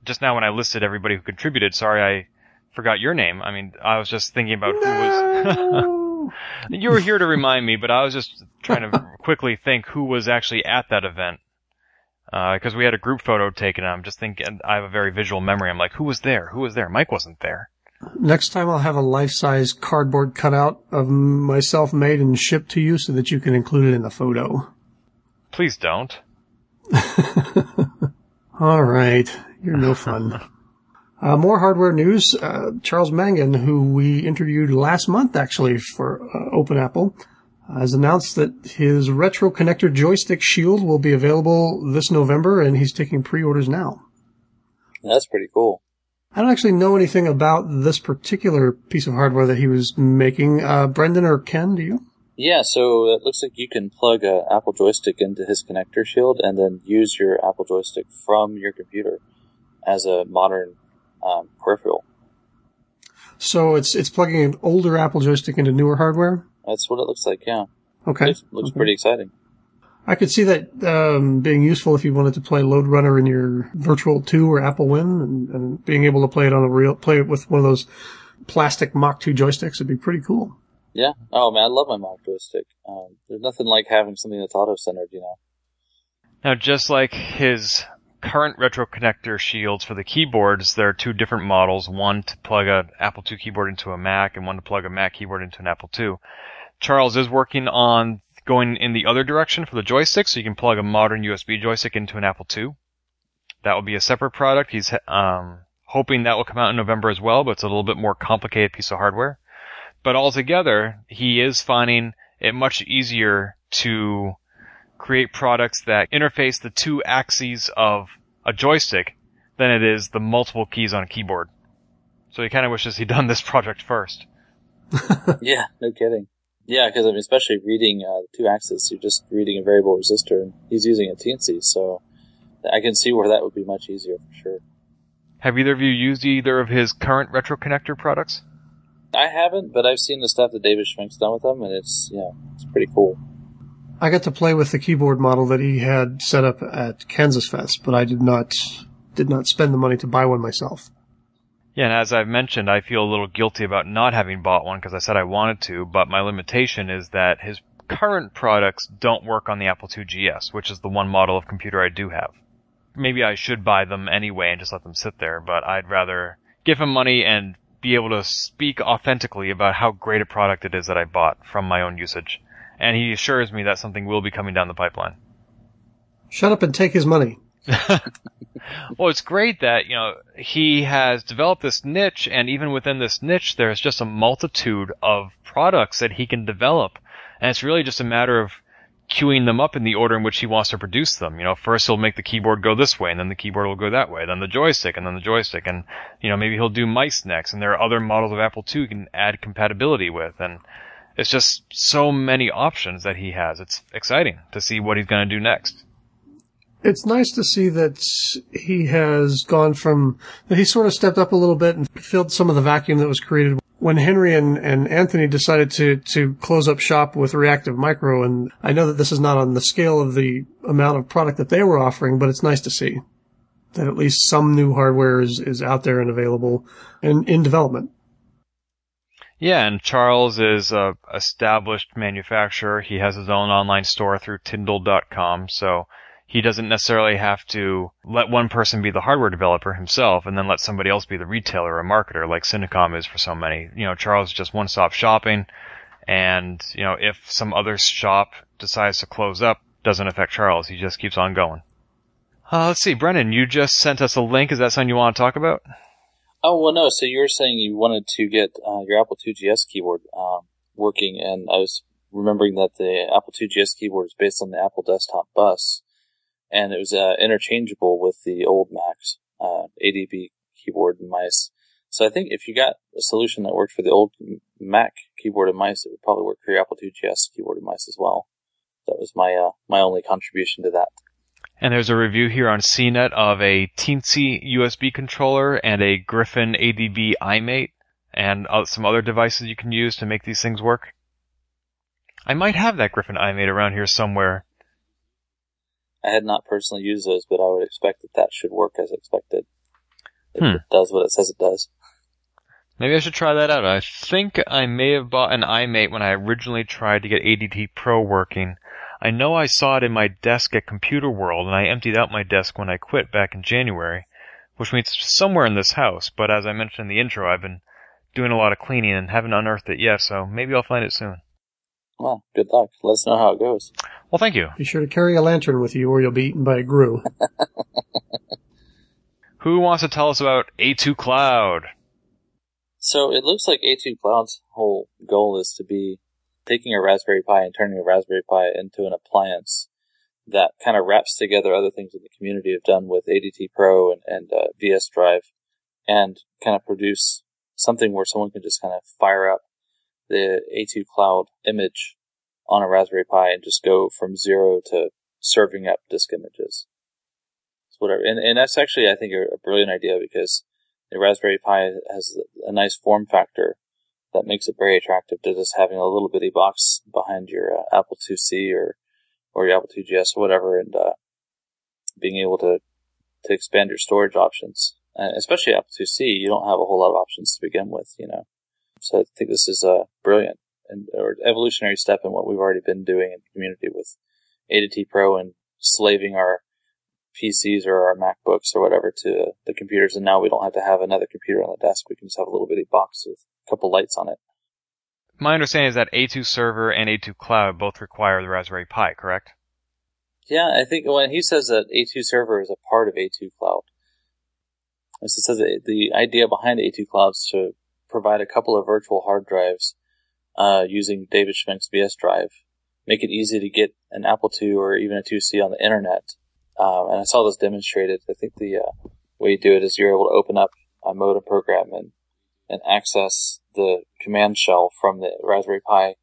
Speaker 2: Just now when I listed everybody who contributed, sorry I forgot your name. I mean, I was just thinking about who was. you were here to remind me, but I was just trying to quickly think who was actually at that event. Because uh, we had a group photo taken. I'm just thinking, I have a very visual memory. I'm like, who was there? Who was there? Mike wasn't there.
Speaker 3: Next time I'll have a life-size cardboard cutout of myself made and shipped to you so that you can include it in the photo.
Speaker 2: Please don't.
Speaker 3: All right. You're no fun. Uh, more hardware news. Uh, Charles Mangin, who we interviewed last month actually for uh, Open Apple, has announced that his retro connector joystick shield will be available this November and he's taking pre-orders now.
Speaker 5: That's pretty cool.
Speaker 3: I don't actually know anything about this particular piece of hardware that he was making. Uh, Brendan or Ken, do you?
Speaker 5: Yeah, so it looks like you can plug a Apple joystick into his connector shield and then use your Apple joystick from your computer as a modern um, peripheral.
Speaker 3: So it's it's plugging an older Apple joystick into newer hardware.
Speaker 5: That's what it looks like. Yeah.
Speaker 3: Okay.
Speaker 5: Looks, looks
Speaker 3: okay.
Speaker 5: pretty exciting.
Speaker 3: I could see that um, being useful if you wanted to play Lode Runner in your Virtual 2 or AppleWin, and, and, being able to play it on a real play it with one of those plastic Mach 2 joysticks would be pretty cool.
Speaker 5: Yeah. Oh man, I love my Mach joystick. Um, there's nothing like having something that's auto centered, you know.
Speaker 2: Now, just like his current retro connector shields for the keyboards, there are two different models. One to plug a Apple II keyboard into a Mac, and one to plug a Mac keyboard into an Apple II. Charles is working on going in the other direction for the joystick, so you can plug a modern USB joystick into an Apple II. That will be a separate product. He's um, hoping that will come out in November as well, but it's a little bit more complicated piece of hardware. But altogether, he is finding it much easier to create products that interface the two axes of a joystick than it is the multiple keys on a keyboard. So he kind of wishes he'd done this project first.
Speaker 5: yeah, no kidding. Yeah, because I mean, especially reading uh, two axes, you're just reading a variable resistor, and he's using a Teensy, so I can see where that would be much easier for sure.
Speaker 2: Have either of you used either of his current retro connector products?
Speaker 5: I haven't, but I've seen the stuff that David Schmenk's done with them, and it's yeah, it's pretty cool.
Speaker 3: I got to play with the keyboard model that he had set up at Kansas Fest, but I did not did not spend the money to buy one myself.
Speaker 2: Yeah, and as I've mentioned, I feel a little guilty about not having bought one because I said I wanted to, but my limitation is that his current products don't work on the Apple II GS, which is the one model of computer I do have. Maybe I should buy them anyway and just let them sit there, but I'd rather give him money and be able to speak authentically about how great a product it is that I bought from my own usage. And he assures me that something will be coming down the pipeline.
Speaker 3: Shut up and take his money.
Speaker 2: well, it's great that, you know, he has developed this niche and even within this niche, there's just a multitude of products that he can develop. And it's really just a matter of queuing them up in the order in which he wants to produce them. You know, first he'll make the keyboard go this way and then the keyboard will go that way, then the joystick and then the joystick and, you know, maybe he'll do mice next and there are other models of Apple II he can add compatibility with and it's just so many options that he has. It's exciting to see what he's going to do next
Speaker 3: it's nice to see that he has gone from that he sort of stepped up a little bit and filled some of the vacuum that was created when Henry and, and Anthony decided to, to close up shop with Reactive Micro, and I know that this is not on the scale of the amount of product that they were offering, but it's nice to see that at least some new hardware is, is out there and available and in development.
Speaker 2: Yeah, and Charles is a established manufacturer. He has his own online store through Tindie.com, so he doesn't necessarily have to let one person be the hardware developer himself and then let somebody else be the retailer or marketer like Syndicomm is for so many. You know, Charles is just one-stop shopping, and, you know, if some other shop decides to close up, doesn't affect Charles. He just keeps on going. Uh, let's see, Brendan, you just sent us a link. Is that something you want to talk about?
Speaker 5: Oh well, no. So you were saying you wanted to get uh, your Apple II GS keyboard um, working, and I was remembering that the Apple II GS keyboard is based on the Apple Desktop Bus, and it was uh, interchangeable with the old Mac's uh, ADB keyboard and mice. So I think if you got a solution that worked for the old Mac keyboard and mice, it would probably work for your Apple II GS keyboard and mice as well. That was my uh, my only contribution to that.
Speaker 2: And there's a review here on CNET of a Teensy USB controller and a Griffin ADB iMate and uh, some other devices you can use to make these things work. I might have that Griffin iMate around here somewhere.
Speaker 5: I had not personally used those, but I would expect that that should work as expected. If
Speaker 2: Hmm.
Speaker 5: it does what it says it does.
Speaker 2: Maybe I should try that out. I think I may have bought an iMate when I originally tried to get ADT Pro working. I know I saw it in my desk at Computer World, and I emptied out my desk when I quit back in January, which means somewhere in this house, but as I mentioned in the intro, I've been doing a lot of cleaning and haven't unearthed it yet, so maybe I'll find it soon.
Speaker 5: Well, good luck. Let us know how it goes.
Speaker 2: Well, thank you.
Speaker 3: Be sure to carry a lantern with you or you'll be eaten by a grue.
Speaker 2: Who wants to tell us about A2 Cloud?
Speaker 5: So it looks like A2 Cloud's whole goal is to be taking a Raspberry Pi and turning a Raspberry Pi into an appliance that kind of wraps together other things that the community have done with ADT Pro and, and uh, VS Drive and kind of produce something where someone can just kind of fire up the A2 Cloud image on a Raspberry Pi and just go from zero to serving up disk images. Whatever. And, and that's actually, I think, a, a brilliant idea because the Raspberry Pi has a nice form factor that makes it very attractive to just having a little bitty box behind your uh, Apple IIc or or your Apple II GS or whatever, and uh, being able to to expand your storage options, uh, especially Apple IIc, you don't have a whole lot of options to begin with, you know. So I think this is a brilliant and or evolutionary step in what we've already been doing in the community with ADT Pro and slaving our PCs or our MacBooks or whatever to the computers, and now we don't have to have another computer on the desk. We can just have a little bitty box with a couple lights on it.
Speaker 2: My understanding is that A2 Server and A2 Cloud both require the Raspberry Pi, correct?
Speaker 5: Yeah, I think when he says that A2 Server is a part of A2 Cloud, it says the idea behind A2 Cloud is to provide a couple of virtual hard drives uh, using David Schmenk's VS Drive, make it easy to get an Apple II or even a 2C on the internet. Um, and I saw this demonstrated. I think the uh, way you do it is you're able to open up a modem program and and access the command shell from the Raspberry Pi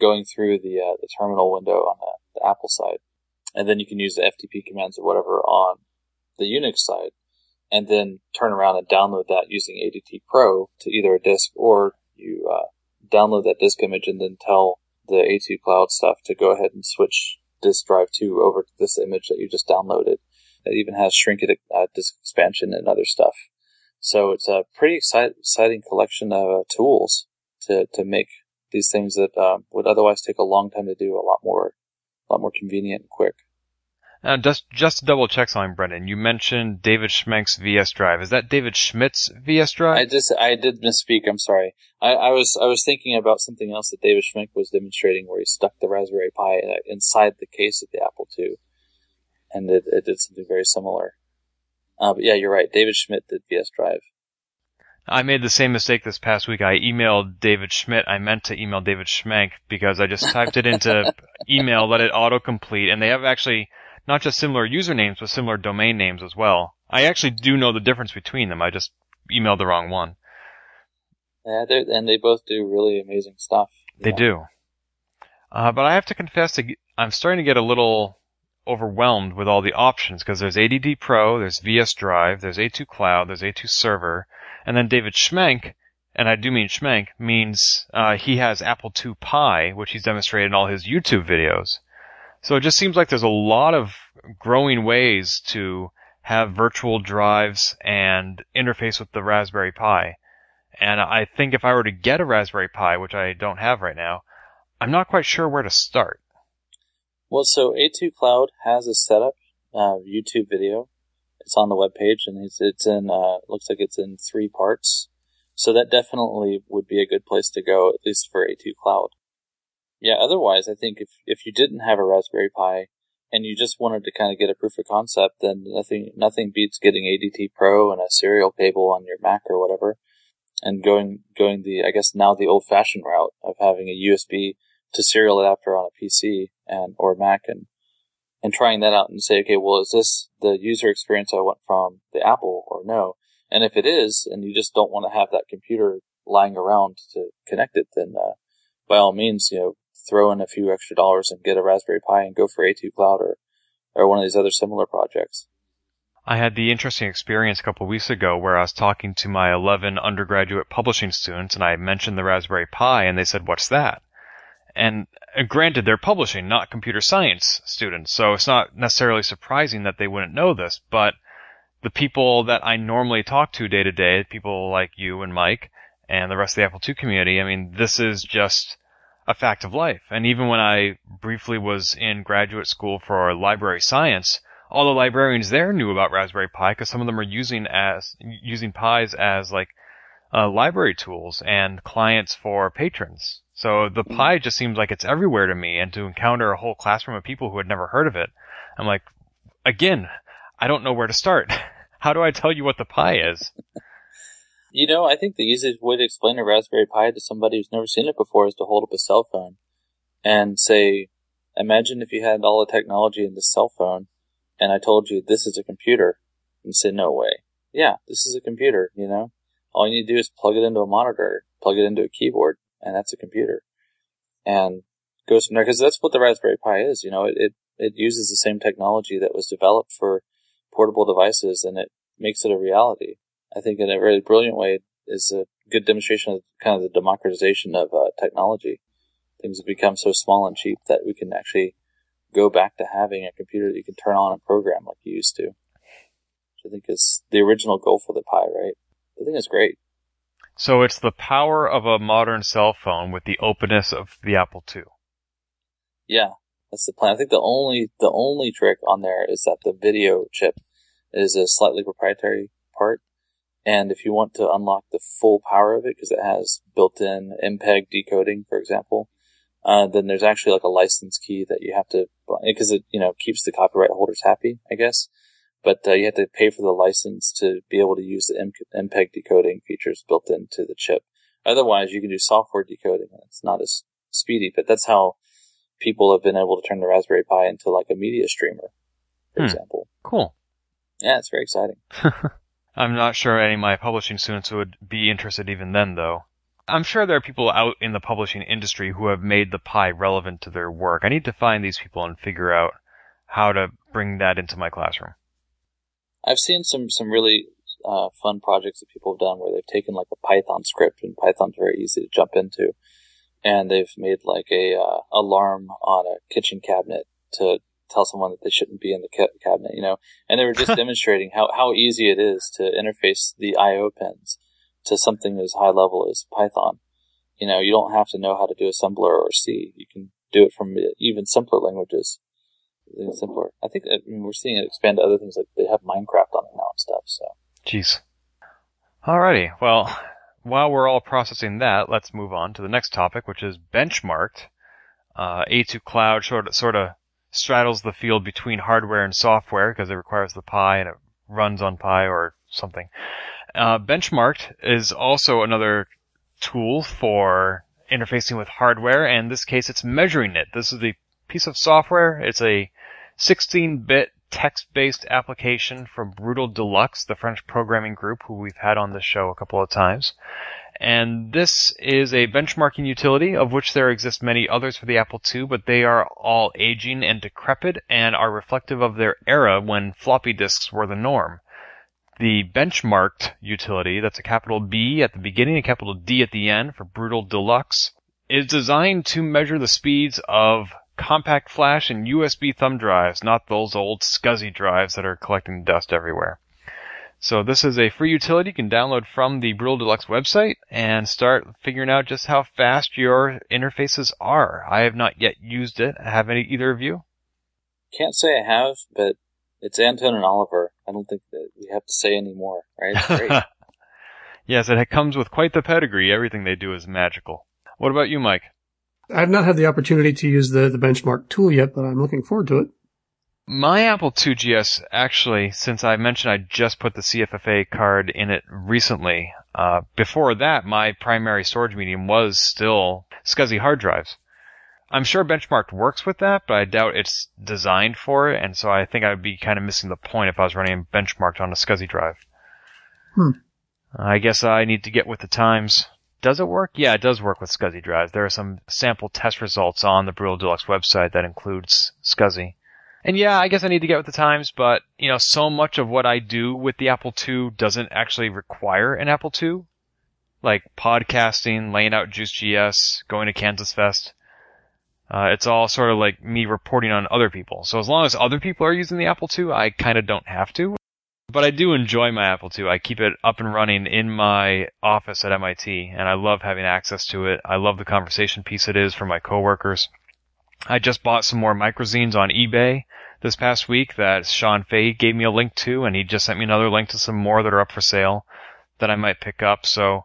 Speaker 5: going through the uh, the terminal window on the, the Apple side, and then you can use the FTP commands or whatever on the Unix side, and then turn around and download that using ADT Pro to either a disk or you uh, download that disk image and then tell the A2 Cloud stuff to go ahead and switch disk drive 2 over to this image that you just downloaded. It even has ShrinkIt uh, disk expansion and other stuff. So it's a pretty exci- exciting collection of uh, tools to, to make these things that um, would otherwise take a long time to do a lot more, a lot more convenient and quick.
Speaker 2: Now, just just to double check something, Brendan, you mentioned David Schmenk's VS Drive. Is that David Schmidt's VS Drive?
Speaker 5: I just I did misspeak. I'm sorry. I, I was I was thinking about something else that David Schmenk was demonstrating, where he stuck the Raspberry Pi uh, inside the case of the Apple II, and it, it did something very similar. Uh, but yeah, you're right. David Schmidt did VS Drive.
Speaker 2: I made the same mistake this past week. I emailed David Schmidt. I meant to email David Schmenk because I just typed it into email, let it autocomplete, and they have actually not just similar usernames, but similar domain names as well. I actually do know the difference between them. I just emailed the wrong one.
Speaker 5: Yeah, they're- and they both do really amazing stuff.
Speaker 2: They do. Uh, but I have to confess to, I'm starting to get a little overwhelmed with all the options because there's ADT Pro, there's VS Drive, there's A2 Cloud, there's A2 Server, and then David Schmenk and I do mean Schmenk, means uh, he has Apple II Pi, which he's demonstrated in all his YouTube videos. So it just seems like there's a lot of growing ways to have virtual drives and interface with the Raspberry Pi. And I think if I were to get a Raspberry Pi, which I don't have right now, I'm not quite sure where to start.
Speaker 5: Well, so A2 Cloud has a setup uh, YouTube video. It's on the web page, and it's, it's in uh, looks like it's in three parts. So that definitely would be a good place to go, at least for A2 Cloud. Yeah, otherwise, I think if if you didn't have a Raspberry Pi and you just wanted to kind of get a proof of concept, then nothing nothing beats getting ADT Pro and a serial cable on your Mac or whatever, and going going the I guess now the old fashioned route of having a USB to serial adapter on a PC and or Mac and and trying that out and say, okay, well, is this the user experience I want from the Apple or no? And if it is, and you just don't want to have that computer lying around to connect it, then uh, by all means, you know, throw in a few extra dollars and get a Raspberry Pi and go for A2 Cloud or, or one of these other similar projects.
Speaker 2: I had the interesting experience a couple weeks ago where I was talking to my 11 undergraduate publishing students and I mentioned the Raspberry Pi and they said, what's that? And uh, granted, they're publishing, not computer science students, so it's not necessarily surprising that they wouldn't know this, but the people that I normally talk to day to day, people like you and Mike and the rest of the Apple II community, I mean, this is just a fact of life. And even when I briefly was in graduate school for library science, all the librarians there knew about Raspberry Pi because some of them are using as using Pis as like uh, library tools and clients for patrons. So the Pi just seems like it's everywhere to me, and to encounter a whole classroom of people who had never heard of it, I'm like, again, I don't know where to start. How do I tell you what the Pi is?
Speaker 5: You know, I think the easiest way to explain a Raspberry Pi to somebody who's never seen it before is to hold up a cell phone and say, imagine if you had all the technology in this cell phone and I told you this is a computer and say, no way. Yeah, this is a computer, you know? All you need to do is plug it into a monitor, plug it into a keyboard, and that's a computer. And goes from there, because that's what the Raspberry Pi is, you know, it, it, it uses the same technology that was developed for portable devices and it makes it a reality. I think in a really brilliant way is a good demonstration of kind of the democratization of uh, technology. Things have become so small and cheap that we can actually go back to having a computer that you can turn on and program like you used to. Which I think is the original goal for the Pi, right? I think it's great.
Speaker 2: So it's the power of a modern cell phone with the openness of the Apple II.
Speaker 5: Yeah, that's the plan. I think the only the only trick on there is that the video chip is a slightly proprietary part, and if you want to unlock the full power of it, because it has built-in MPEG decoding, for example, uh, then there's actually like a license key that you have to, because it, you know, keeps the copyright holders happy, I guess. But uh, you have to pay for the license to be able to use the MPEG decoding features built into the chip. Otherwise, you can do software decoding, and it's not as speedy. But that's how people have been able to turn the Raspberry Pi into like a media streamer, for
Speaker 2: Hmm.
Speaker 5: example.
Speaker 2: Cool.
Speaker 5: Yeah, it's very exciting.
Speaker 2: I'm not sure any of my publishing students would be interested even then, though. I'm sure there are people out in the publishing industry who have made the pie relevant to their work. I need to find these people and figure out how to bring that into my classroom.
Speaker 5: I've seen some some really uh, fun projects that people have done where they've taken like a Python script, and Python's very easy to jump into, and they've made like a uh, alarm on a kitchen cabinet to tell someone that they shouldn't be in the ca- cabinet, you know. And they were just demonstrating how how easy it is to interface the I/O pins to something as high level as Python. You know, you don't have to know how to do assembler or C. You can do it from even simpler languages. Even simpler. I think I mean, we're seeing it expand to other things like they have Minecraft on it now and stuff. So.
Speaker 2: Jeez. Alrighty, well, while we're all processing that, let's move on to the next topic, which is benchmarked. Uh, A2 Cloud sort of, sort of straddles the field between hardware and software because it requires the Pi and it runs on Pi or something. Uh, benchmarked is also another tool for interfacing with hardware, and in this case it's measuring it. This is a piece of software. It's a 16-bit text-based application from Brutal Deluxe, the French programming group who we've had on this show a couple of times. And this is a benchmarking utility of which there exist many others for the Apple II, but they are all aging and decrepit and are reflective of their era when floppy disks were the norm. the benchmarked utility, that's a capital B at the beginning, a capital D at the end for Brutal Deluxe, is designed to measure the speeds of compact flash and USB thumb drives, not those old SCSI drives that are collecting dust everywhere. So this is a free utility you can download from the Brutal Deluxe website and start figuring out just how fast your interfaces are. I have not yet used it. Have any either of you?
Speaker 5: Can't say I have, but it's Anton and Olivier. I don't think that we have to say any more, right?
Speaker 2: Yes, it comes with quite the pedigree. Everything they do is magical. What about you, Mike?
Speaker 3: I've not had the opportunity to use the, the benchmark tool yet, but I'm looking forward to it.
Speaker 2: My Apple IIgs, actually, since I mentioned I just put the CFFA card in it recently, uh, before that, my primary storage medium was still SCSI hard drives. I'm sure Benchmark works with that, but I doubt it's designed for it, and so I think I would be kind of missing the point if I was running Benchmarked on a SCSI drive.
Speaker 3: Hmm.
Speaker 2: I guess I need to get with the times. Does it work? Yeah, it does work with SCSI drives. There are some sample test results on the Brutal Deluxe website that includes SCSI. And yeah, I guess I need to get with the times, but you know, so much of what I do with the Apple II doesn't actually require an Apple II. Like podcasting, laying out JuiceGS, going to Kansas Fest. Uh, it's all sort of like me reporting on other people. So as long as other people are using the Apple II, I kind of don't have to. But I do enjoy my Apple II. I keep it up and running in my office at MIT, and I love having access to it. I love the conversation piece it is for my coworkers. I just bought some more microzines on eBay this past week that Sean Fahey gave me a link to, and he just sent me another link to some more that are up for sale that I might pick up. So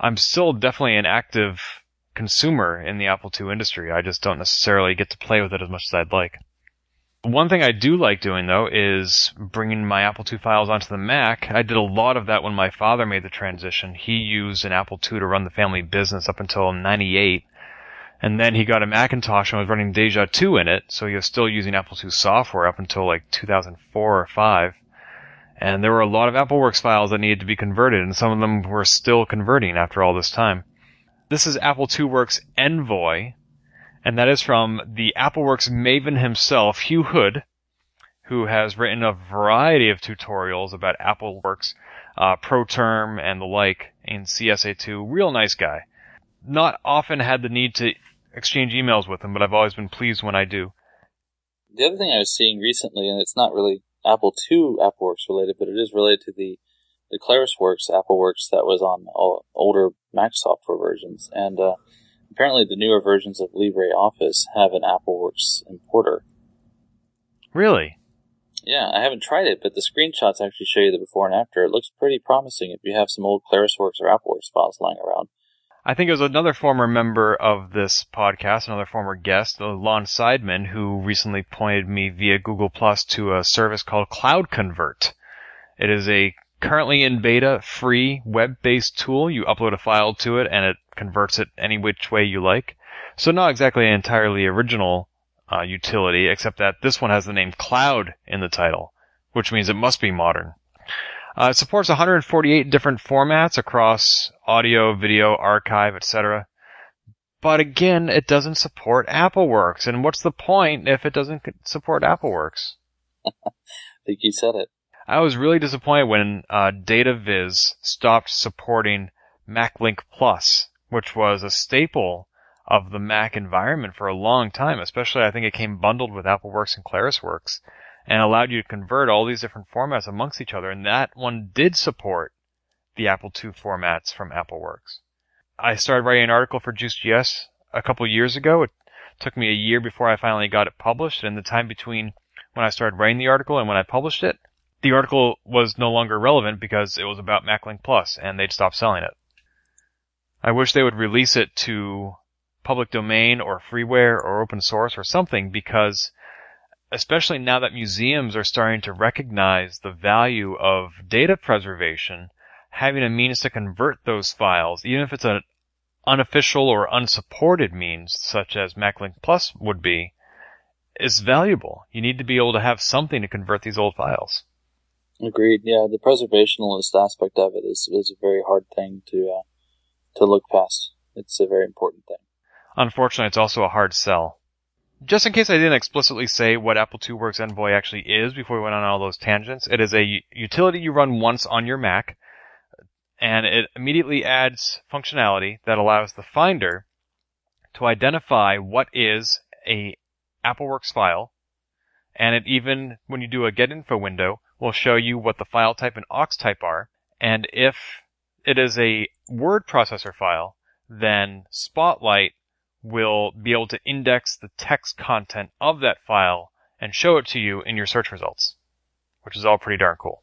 Speaker 2: I'm still definitely an active consumer in the Apple II industry. I just don't necessarily get to play with it as much as I'd like. One thing I do like doing though is bringing my Apple II files onto the Mac. I did a lot of that when my father made the transition. He used an Apple II to run the family business up until 98 and then he got a Macintosh and was running Deja 2 in it, so he was still using Apple II software up until like 2004 or 5. And there were a lot of AppleWorks files that needed to be converted, and some of them were still converting after all this time. This is Apple II Works Envoy, and that is from the AppleWorks maven himself, Hugh Hood, who has written a variety of tutorials about AppleWorks, uh, ProTerm, and the like in CSA2. Real nice guy. Not often had the need to exchange emails with him, but I've always been pleased when I do.
Speaker 5: The other thing I was seeing recently, and it's not really Apple II AppleWorks related, but it is related to the the ClarisWorks AppleWorks that was on older Mac software versions, and uh, apparently the newer versions of LibreOffice have an AppleWorks importer.
Speaker 2: Really?
Speaker 5: Yeah, I haven't tried it, but the screenshots actually show you the before and after. It looks pretty promising if you have some old ClarisWorks or AppleWorks files lying around.
Speaker 2: I think it was another former member of this podcast, another former guest, Lon Seidman, who recently pointed me via Google Plus to a service called Cloud Convert. It is a currently in beta, free, web-based tool. You upload a file to it and it converts it any which way you like. So not exactly an entirely original uh, utility, except that this one has the name Cloud in the title, which means it must be modern. Uh, it supports 148 different formats across audio, video, archive, etc. But again, it doesn't support AppleWorks. And what's the point if it doesn't support AppleWorks?
Speaker 5: I think you said it.
Speaker 2: I was really disappointed when uh, DataViz stopped supporting MacLink Plus, which was a staple of the Mac environment for a long time. Especially, I think it came bundled with AppleWorks and ClarisWorks and allowed you to convert all these different formats amongst each other. And that one did support the Apple II formats from AppleWorks. I started writing an article for JuiceGS a couple years ago. It took me a year before I finally got it published. And the time between when I started writing the article and when I published it, the article was no longer relevant because it was about MacLink Plus and they'd stopped selling it. I wish they would release it to public domain or freeware or open source or something because especially now that museums are starting to recognize the value of data preservation, having a means to convert those files, even if it's an unofficial or unsupported means, such as MacLink Plus would be, is valuable. You need to be able to have something to convert these old files.
Speaker 5: Agreed. Yeah, the preservationalist aspect of it is is a very hard thing to uh, to look past. It's a very important thing.
Speaker 2: Unfortunately, it's also a hard sell. Just in case I didn't explicitly say what Apple II Works Envoy actually is before we went on all those tangents, it is a utility you run once on your Mac, and it immediately adds functionality that allows the Finder to identify what is a AppleWorks file, and it even, when you do a get info window, will show you what the file type and aux type are, and if it is a word processor file, then Spotlight will be able to index the text content of that file and show it to you in your search results, which is all pretty darn cool.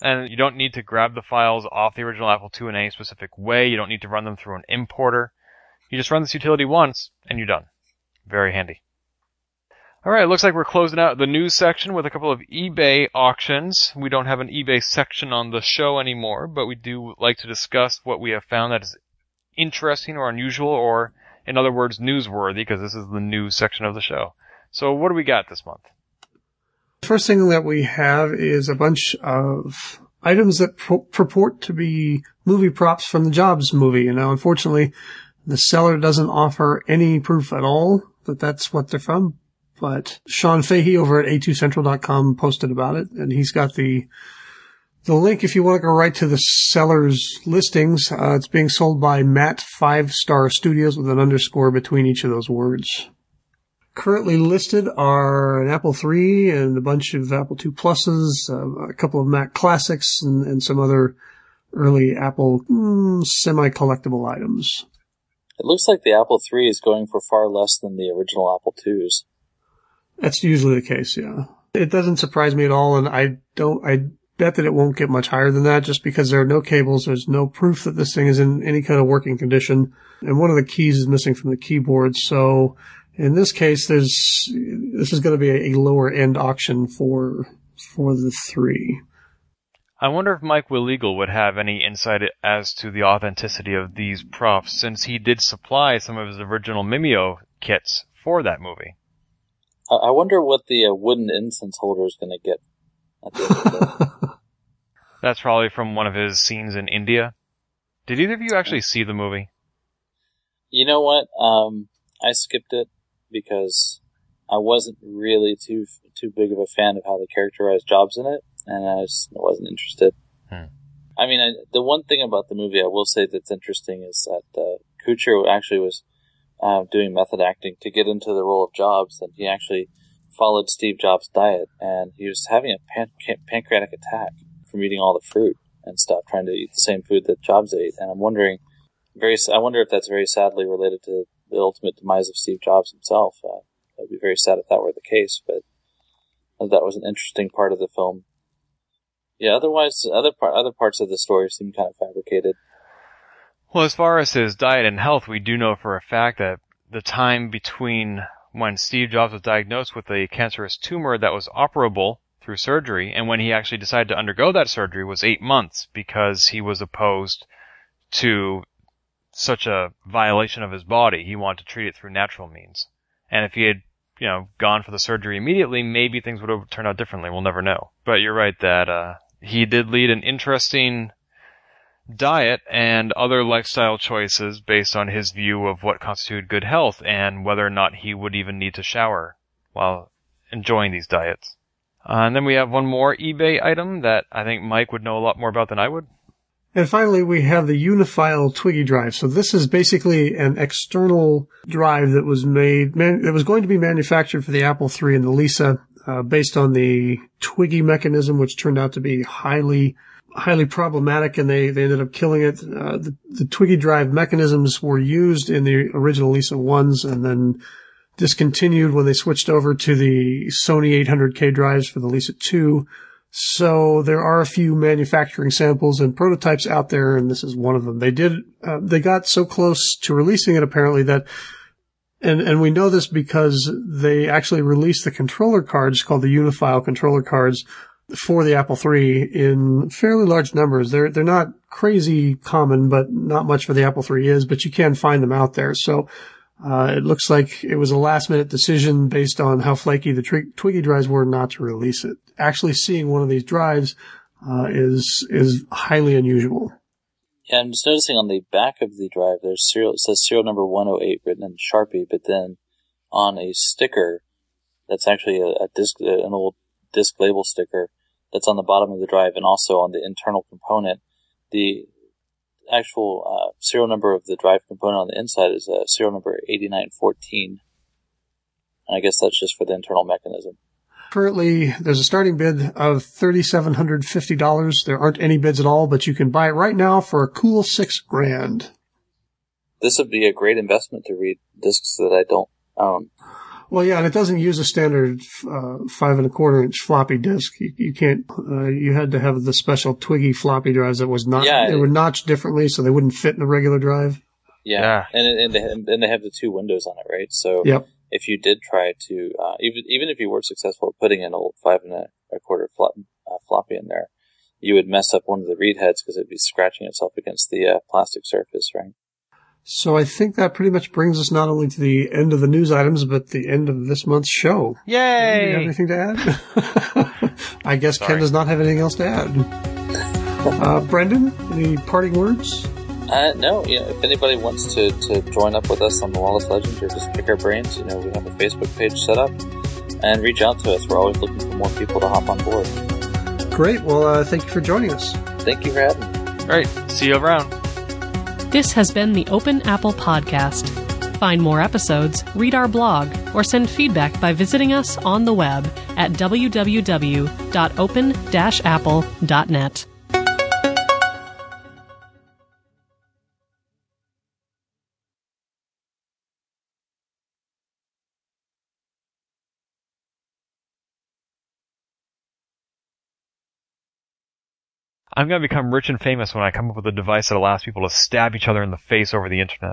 Speaker 2: And you don't need to grab the files off the original Apple II in any specific way. You don't need to run them through an importer. You just run this utility once and you're done. Very handy. Alright, looks like we're closing out the news section with a couple of eBay auctions. We don't have an eBay section on the show anymore, but we do like to discuss what we have found that is interesting or unusual or in other words, newsworthy, because this is the news section of the show. So what do we got this month?
Speaker 3: First thing that we have is a bunch of items that purport to be movie props from the Jobs movie. And now, unfortunately, the seller doesn't offer any proof at all that that's what they're from. But Sean Fahey over at a2central.com posted about it, and he's got the the link, if you want to go right to the seller's listings, uh, it's being sold by Matt Five Star Studios with an underscore between each of those words. Currently listed are an Apple III and a bunch of Apple II Pluses, uh, a couple of Mac Classics, and, and some other early Apple mm, semi-collectible items.
Speaker 5: It looks like the Apple III is going for far less than the original Apple IIs.
Speaker 3: That's usually the case, yeah. It doesn't surprise me at all, and I don't, I bet that it won't get much higher than that just because there are no cables. There's no proof that this thing is in any kind of working condition. And one of the keys is missing from the keyboard. So in this case, there's, this is going to be a, a lower end auction for, for the three.
Speaker 2: I wonder if Mike Willegal would have any insight as to the authenticity of these props since he did supply some of his original Mimeo kits for that movie.
Speaker 5: I wonder what the uh, wooden incense holder is going to get
Speaker 2: That's probably from one of his scenes in India. Did either of you actually see the movie?
Speaker 5: You know what? Um, I skipped it because I wasn't really too too big of a fan of how they characterized Jobs in it, and I just wasn't interested. Hmm. I mean, I, the one thing about the movie I will say that's interesting is that uh, Kutcher actually was uh, doing method acting to get into the role of Jobs, and he actually followed Steve Jobs' diet, and he was having a pan- pancreatic attack from eating all the fruit and stuff, trying to eat the same food that Jobs ate. And I'm wondering, very, I wonder if that's very sadly related to the ultimate demise of Steve Jobs himself. Uh, I'd be very sad if that were the case, but that was an interesting part of the film. Yeah, otherwise, other part, other parts of the story seem kind of fabricated.
Speaker 2: Well, as far as his diet and health, we do know for a fact that the time between when Steve Jobs was diagnosed with a cancerous tumor that was operable through surgery, and when he actually decided to undergo that surgery was eight months because he was opposed to such a violation of his body. He wanted to treat it through natural means. And if he had, you know, gone for the surgery immediately, maybe things would have turned out differently. We'll never know. But you're right that, uh, he did lead an interesting diet and other lifestyle choices based on his view of what constituted good health and whether or not he would even need to shower while enjoying these diets. Uh, and then we have one more eBay item that I think Mike would know a lot more about than I would.
Speaker 3: And finally, we have the Unifile Twiggy drive. So this is basically an external drive that was made, man, that was going to be manufactured for the Apple III and the Lisa, uh, based on the Twiggy mechanism, which turned out to be highly highly problematic and they, they ended up killing it. Uh, the, the Twiggy drive mechanisms were used in the original Lisa 1s and then discontinued when they switched over to the Sony 800K drives for the Lisa 2. So there are a few manufacturing samples and prototypes out there, and this is one of them. They did, uh, they got so close to releasing it apparently that, and, and we know this because they actually released the controller cards called the Unifile controller cards for the Apple III in fairly large numbers. They're they're not crazy common, but not much for the Apple III is. But you can find them out there. So uh, it looks like it was a last minute decision based on how flaky the tw- Twiggy drives were not to release it. Actually, seeing one of these drives uh, is is highly unusual.
Speaker 5: I'm just noticing on the back of the drive there's serial it says serial number 108 written in Sharpie, but then on a sticker that's actually a, a disc, an old disc label sticker that's on the bottom of the drive and also on the internal component. The actual uh, serial number of the drive component on the inside is uh, serial number 8914. And I guess that's just for the internal mechanism.
Speaker 3: Currently, there's a starting bid of $3,750. There aren't any bids at all, but you can buy it right now for a cool six grand.
Speaker 5: This would be a great investment to read discs that I don't own.
Speaker 3: Well, yeah, and it doesn't use a standard uh, five and a quarter inch floppy disk. You, you can't. Uh, you had to have the special Twiggy floppy drives that was not.
Speaker 5: Yeah,
Speaker 3: they were notched differently, so they wouldn't fit in a regular drive.
Speaker 5: Yeah,
Speaker 2: Yeah.
Speaker 5: and and they, and they have the two windows on it, right? So
Speaker 3: Yep.
Speaker 5: If you did try to, uh, even even if you were successful at putting an old five and a, a quarter flop, uh, floppy in there, you would mess up one of the read heads because it'd be scratching itself against the uh, plastic surface, right?
Speaker 3: So I think that pretty much brings us not only to the end of the news items, but the end of this month's show. Yay. Do you have anything to add? I guess Ken does not have anything else to add. Uh, Brendan, any parting words?
Speaker 5: Uh, no, you know, if anybody wants to, to join up with us on the Wallace Legends or just pick our brains, you know, we have a Facebook page set up and reach out to us. We're always looking for more people to hop on board.
Speaker 3: Great. Well, uh, thank you for joining us.
Speaker 5: Thank you for having me.
Speaker 2: All right. See you around.
Speaker 1: This has been the Open Apple Podcast. Find more episodes, read our blog, or send feedback by visiting us on the web at www.open-apple.net.
Speaker 2: I'm gonna become rich and famous when I come up with a device that allows people to stab each other in the face over the internet.